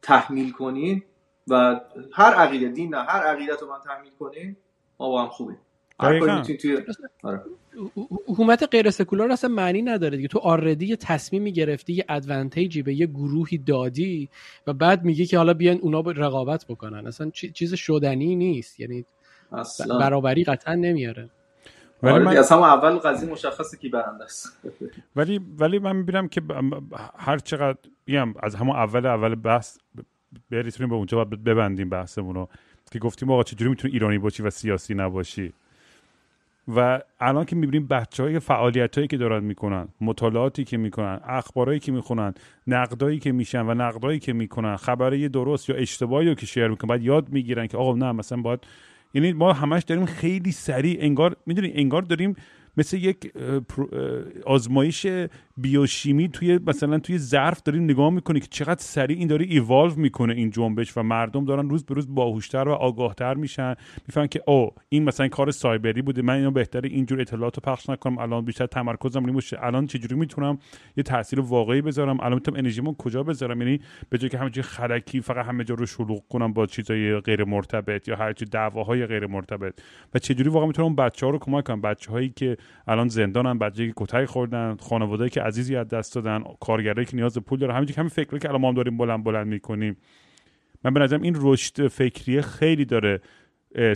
تحمیل کنی و هر عقیده دین نه هر عقیده تو من تحمیل کنی ما با هم خوبیم. آره. حکومت غیر سکولار اصلا معنی نداره دیگه. تو آردی یه تصمیمی گرفتی یه ادوانتیجی به یه گروهی دادی و بعد میگی که حالا بیان اونا رقابت بکنن. اصلا چیز شدنی نیست. یعنی اصلا. برابری قطعا نمیاره. ولی آره من... از همون اول قضیه مشخصه کی برنده است. (laughs) ولی ولی من می‌بینم که هر چقدر بگم از همون اول اول بحث بریتونیم به اونجا ببندیم بحثمون رو که گفتیم آقا چجوری می‌تونی ایرانی باشی و سیاسی نباشی؟ و الان که می‌بینیم بچه های فعالیت هایی که دارن می‌کنن مطالعاتی که می‌کنن اخبارهایی که می‌خونن نقدایی که میشن و نقدایی که می‌کنن خبره درست یا اشتباهی رو که شیر می‌کنن بعد یاد می‌گیرن که آقا نه مثلا باید یعنی ما همش داریم خیلی سریع انگار می‌دونی انگار داریم مثل یک آزمایش بیوشیمی توی مثلا توی ظرف داریم نگاه می‌کنی که چقدر سریع این داره ایوالو می‌کنه این جنبش و مردم دارن روز به روز باهوشتر و آگاهتر میشن. می‌فهمن که او این مثلا کار سایبری بوده. من اینو بهتره اینجور اطلاعات رو پخش نکنم. الان بیشتر تمرکزم روی الان چجوری می‌تونم یه تاثیر واقعی بذارم؟ الان می‌تونم انرژیمو کجا بذارم؟ یعنی به جای که همه خلکی فقط همه جا رو شلوغ کنم با چیزای غیر مرتبط یا هر چی دعواهای غیر مرتبط و چجوری واقعا می‌تونم بچه ها رو کمک کنم؟ بچه‌هایی که الان زندانن بچه‌ای که کتک خوردن خانواده‌ای عزیزی از دست دادن کارگرایی که نیاز به پول داره همینجوری همین فکری که الان ما هم داریم بلند بلند می‌کنیم من به نظرم این رشد فکری خیلی داره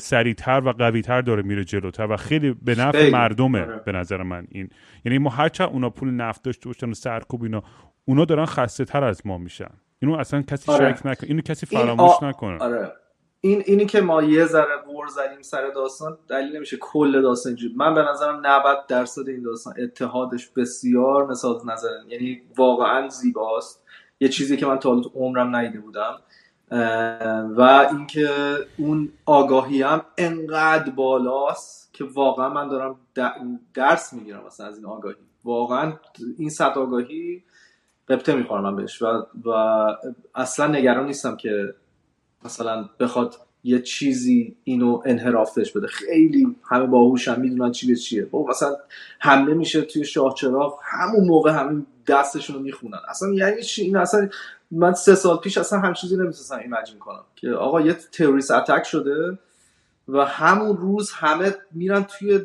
سریعتر و قویتر داره میره جلوتر و خیلی به نفع مردمه آره. به نظر من این یعنی ما هرچند اونا پول نفت داشته باشن و سرکوب اینا اونا دارن خسته تر از ما میشن اینو اصلا کسی آره. شک نکنه اینو کسی فراموش نکنه آره. این اینی که ما یه ذره ور زدیم سر داستان دلیل نمیشه کل داستان اینجوری. من به نظرم 90 درصد این داستان اتحادش بسیار مثال نظر یعنی واقعا زیباست. یه چیزی که من تا تو عمرم ندیده بودم. و اینکه اون آگاهی هم انقدر بالاست که واقعا من دارم درس می‌گیرم مثلا از این آگاهی. واقعا این سطح آگاهی قبطه می‌خورم من بهش. و, و اصلا نگران نیستم که مثلا بخواد یه چیزی اینو انحرافش بده. خیلی همه باهوشن می‌دونن چی به چیه. با مثلا حمله میشه توی شاه چراغ همون موقع همین دستشون رو می‌خونن. اصلا یعنی چی؟ این اصلا من سه سال پیش اصلا هم چیزی نمی‌تونستم ایمجین کنم که آقا یه تروریست اتک شده و همون روز همه میرن توی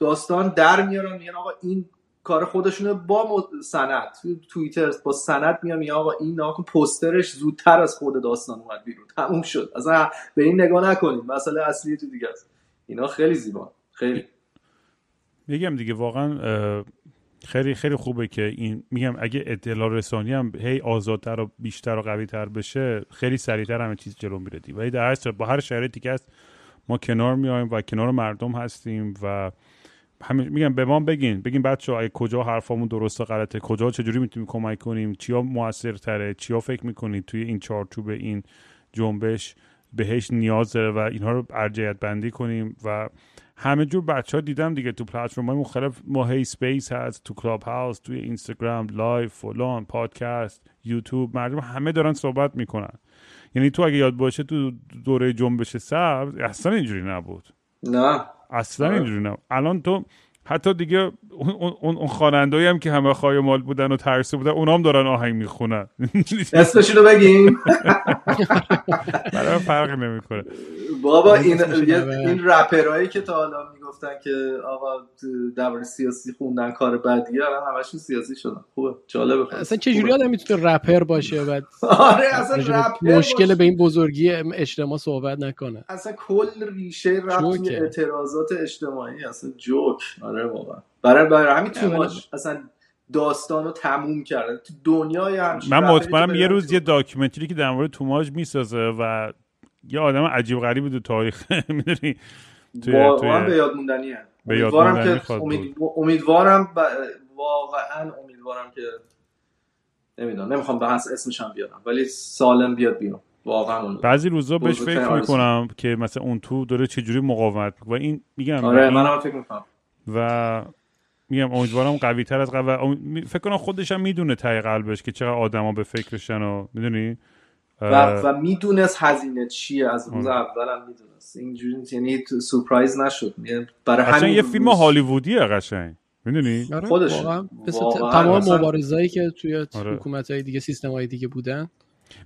داستان در میارن میگن آقا این کار خودشونه با سند. توییتر با سند میام یا آقا این ناکن پوسترش زودتر از خود داستان اومد بیرون. تموم شد. اصلا به این نگاه نکنیم. مسئله اصلی تو دیگه است. اینا خیلی زیبا. خیلی. میگم دیگه واقعا خیلی خیلی خوبه که این میگم اگه اطلاع رسانی هم هی آزادتر و بیشتر و قوی تر بشه خیلی سریعتر همه چیز جلو میره ولی در هر با هر شرایطی که هست ما کنار میایم و کنار مردم هستیم و همین میگم به ما بگین. بگین بچه های کجا حرفامون درست و غلطه کجا چجوری می‌تونیم کمک کنیم چیا موثرتره چیا فکر می‌کنید توی این چارچوب این جنبش بهش نیاز داره و اینها رو ارجحیت بندی کنیم و همه جور بچه ها دیدم دیگه تو پلتفرم های مختلف ما هی space هست تو کلاب هاوس توی اینستاگرام live فلان پادکست یوتیوب مردم همه دارن صحبت می‌کنن. یعنی تو اگه یاد باشه تو دوره جنبش سبز اصلا اینجوری نبود. نه. اصلا آره. اینجوری نه الان تو حتی دیگه اون, اون, خوانندهایی هم که همه خواهی مال بودن و ترسه بودن اونا هم دارن آهنگ می‌خونن. اسمشون (laughs) رو بگیم (laughs) برای فرق نمی‌کنه. بابا این این رپرهایی که تا حالا می‌گفتن که آقا درباره سیاسی خوندن کار بدیه الان همشون سیاسی شدن. خوبه. جالبه اصلا چه جوری آدم می‌تونه رپر باشه بعد (laughs) آره اصلا رپر مشکل به این بزرگی اجتماع صحبت نکنه. اصلا کل ریشه رفت اعتراضات اجتماعی اصلا جوک. آره واقعا. برای برای همین تو اصلا داستان رو تموم کرده تو دنیای همچین من مطمئنم یه روز یه داکیومنتری که در مورد توماج می‌سازه و یه آدم عجیب غریبی تو تاریخ (laughs) می‌دونی؟ واقعا به یاد موندنیه امیدوارم که امیدوارم واقعا امیدوارم که نمی‌دونم نمی‌خوام به اسمش هم بیارم ولی سالم بیاد بیرون. واقعا بعضی روزا بهش فکر می‌کنم که مثلا اون تو داره چجوری مقاومت و این میگم آره منم فکر می‌کنم. و میگم امیدوارم قوی تر از قبل. فکر کنم خودش هم می‌دونه تای قلبش که چقدر آدما به فکرشن و می‌دونی؟ و, و می‌دونست هزینه چیه. از روز اول هم می‌دونست. اینجوری یعنی سورپرایز نشد. یعنی برای همین یه فیلم هالیوودیه قشنگ. می‌دونی؟ آره خودش تمام مبارزایی که توی آره. حکومت های دیگه سیستم های دیگه بودن.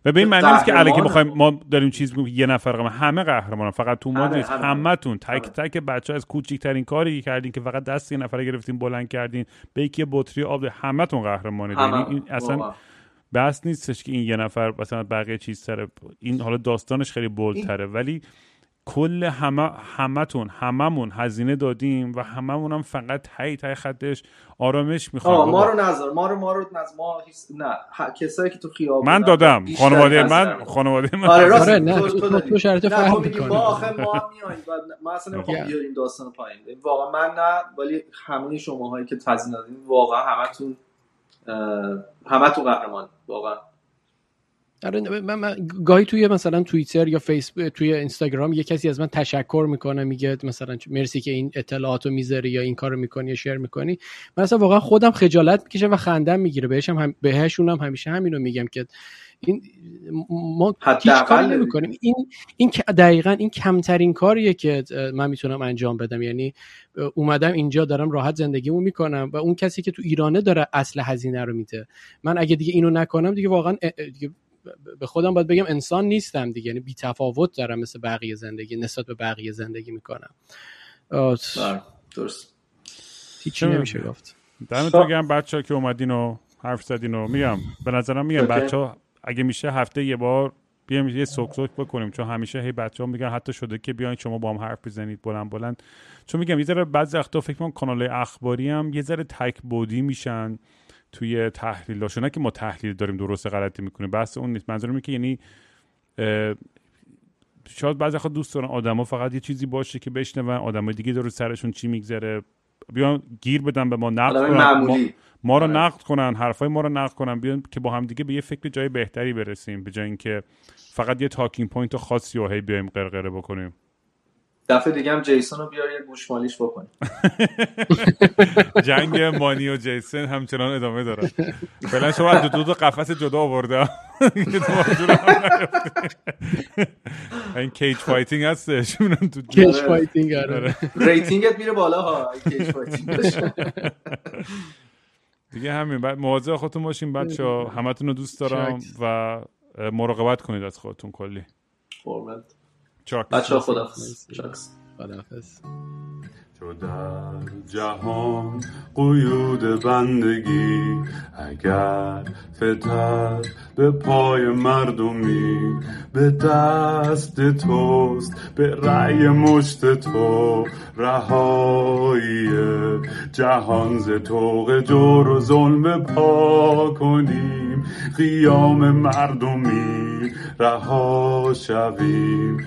و به این معنی نیست که الان که بخوایم ما داریم چیز میگیم یه نفر قهرمان همه قهرمان فقط تو ما نیست همه. تون تک تک بچه از کوچیکترین کاری کردین که فقط دست یه نفر گرفتین بلند کردین به یکی بطری آب همه تون قهرمانید. یعنی این اصلا بس نیستش که این یه نفر مثلا بقیه چیز سره این حالا داستانش خیلی بولتره ولی کل همه همتون هممون هزینه دادیم و هممون هم فقط تای تای خطش آرامش می‌خوام. ما رو نظر ما رو ما رو نظر ما نه کسایی که تو خیابون من دادم. خانواده من خانواده من. آره راست آره نه تو, تو شرط فهم می‌کنی. ما آخه ما میایم و ما اصلا نمی‌خوام بیاریم داستان پایین. واقعا من نه ولی همه شماهایی که هزینه دادین واقعا همتون همتون قهرمان واقعا. من, من گاهی توی مثلا توییتر یا فیسبوک توی اینستاگرام یه کسی از من تشکر می‌کنه میگه مثلا مرسی که این اطلاعاتو می‌ذاری یا این کارو می‌کنی یا شیر می‌کنی. من اصلا واقعا خودم خجالت می‌کشم و خندم می‌گیره. بهش هم بهشون هم همیشه همینو میگم که این ما هیچ کاری نمی‌کنیم. این این دقیقا این کمترین کاریه که من می‌تونم انجام بدم. یعنی اومدم اینجا دارم راحت زندگیمو می‌کنم و اون کسی که تو ایرانه داره اصل هزینه رو میده. من اگه دیگه اینو نکنم دیگه واقعا دیگه به خودم باید بگم انسان نیستم دیگه. یعنی بی تفاوت دارم مثل بقیه زندگی نسبت به بقیه زندگی می‌کنم. بله، درست. هیچی نمیشه گفت. دمتون گرم بچه ها که اومدین و حرف زدین و میگم به نظرم میگم بچه ها اگه میشه هفته یه بار بیایم یه سوک سوک بکنیم. چون همیشه هی بچه ها میگن حتی شده که بیاین شما با هم حرف بزنید بلند بلند. چون میگم یه ذره بعضی وقتا فکر کنم کانال اخباری هم یه ذره تک بودی میشن. توی تحلیل نه که ما تحلیل داریم درست غلطی می‌کنیم بحث اون نیست. منظورم که یعنی شاید بعضی وقت دوست دارن آدما فقط یه چیزی باشه که بشنون آدمای دیگه تو سرشون چی میگذره. بیان گیر بدن به ما نقد کنن. ما, رو آره. نقد کنن حرفای ما رو نقد کنن. بیان که با هم دیگه به یه فکر جای بهتری برسیم به جای اینکه فقط یه talking point خاصی و هی بیایم قرقره بکنیم. دفعه دیگه هم جیسون رو بیار یه گوشمالیش بکنیم. (laughs) جنگ مانی و جیسون همچنان ادامه داره. فعلا شما دو دو, دو قفس جدا آورده. (laughs) این cage fighting هستش. cage fighting آره. rating ت میره بالا ها. cage fighting (laughs) دیگه همین. بعد مواظب خودتون باشین بچه همتون رو دوست دارم و مراقبت کنید از خودتون کلی. بچه ها خدافز تو در جهان قیود بندگی اگر فتر به پای مردمی به دست توست به رأی مشت تو رهایی. جهان ز توق جور و ظلم پا کنیم. قیام مردمی رها شویم.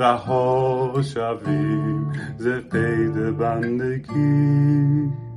رها شویم ز قید بندگی.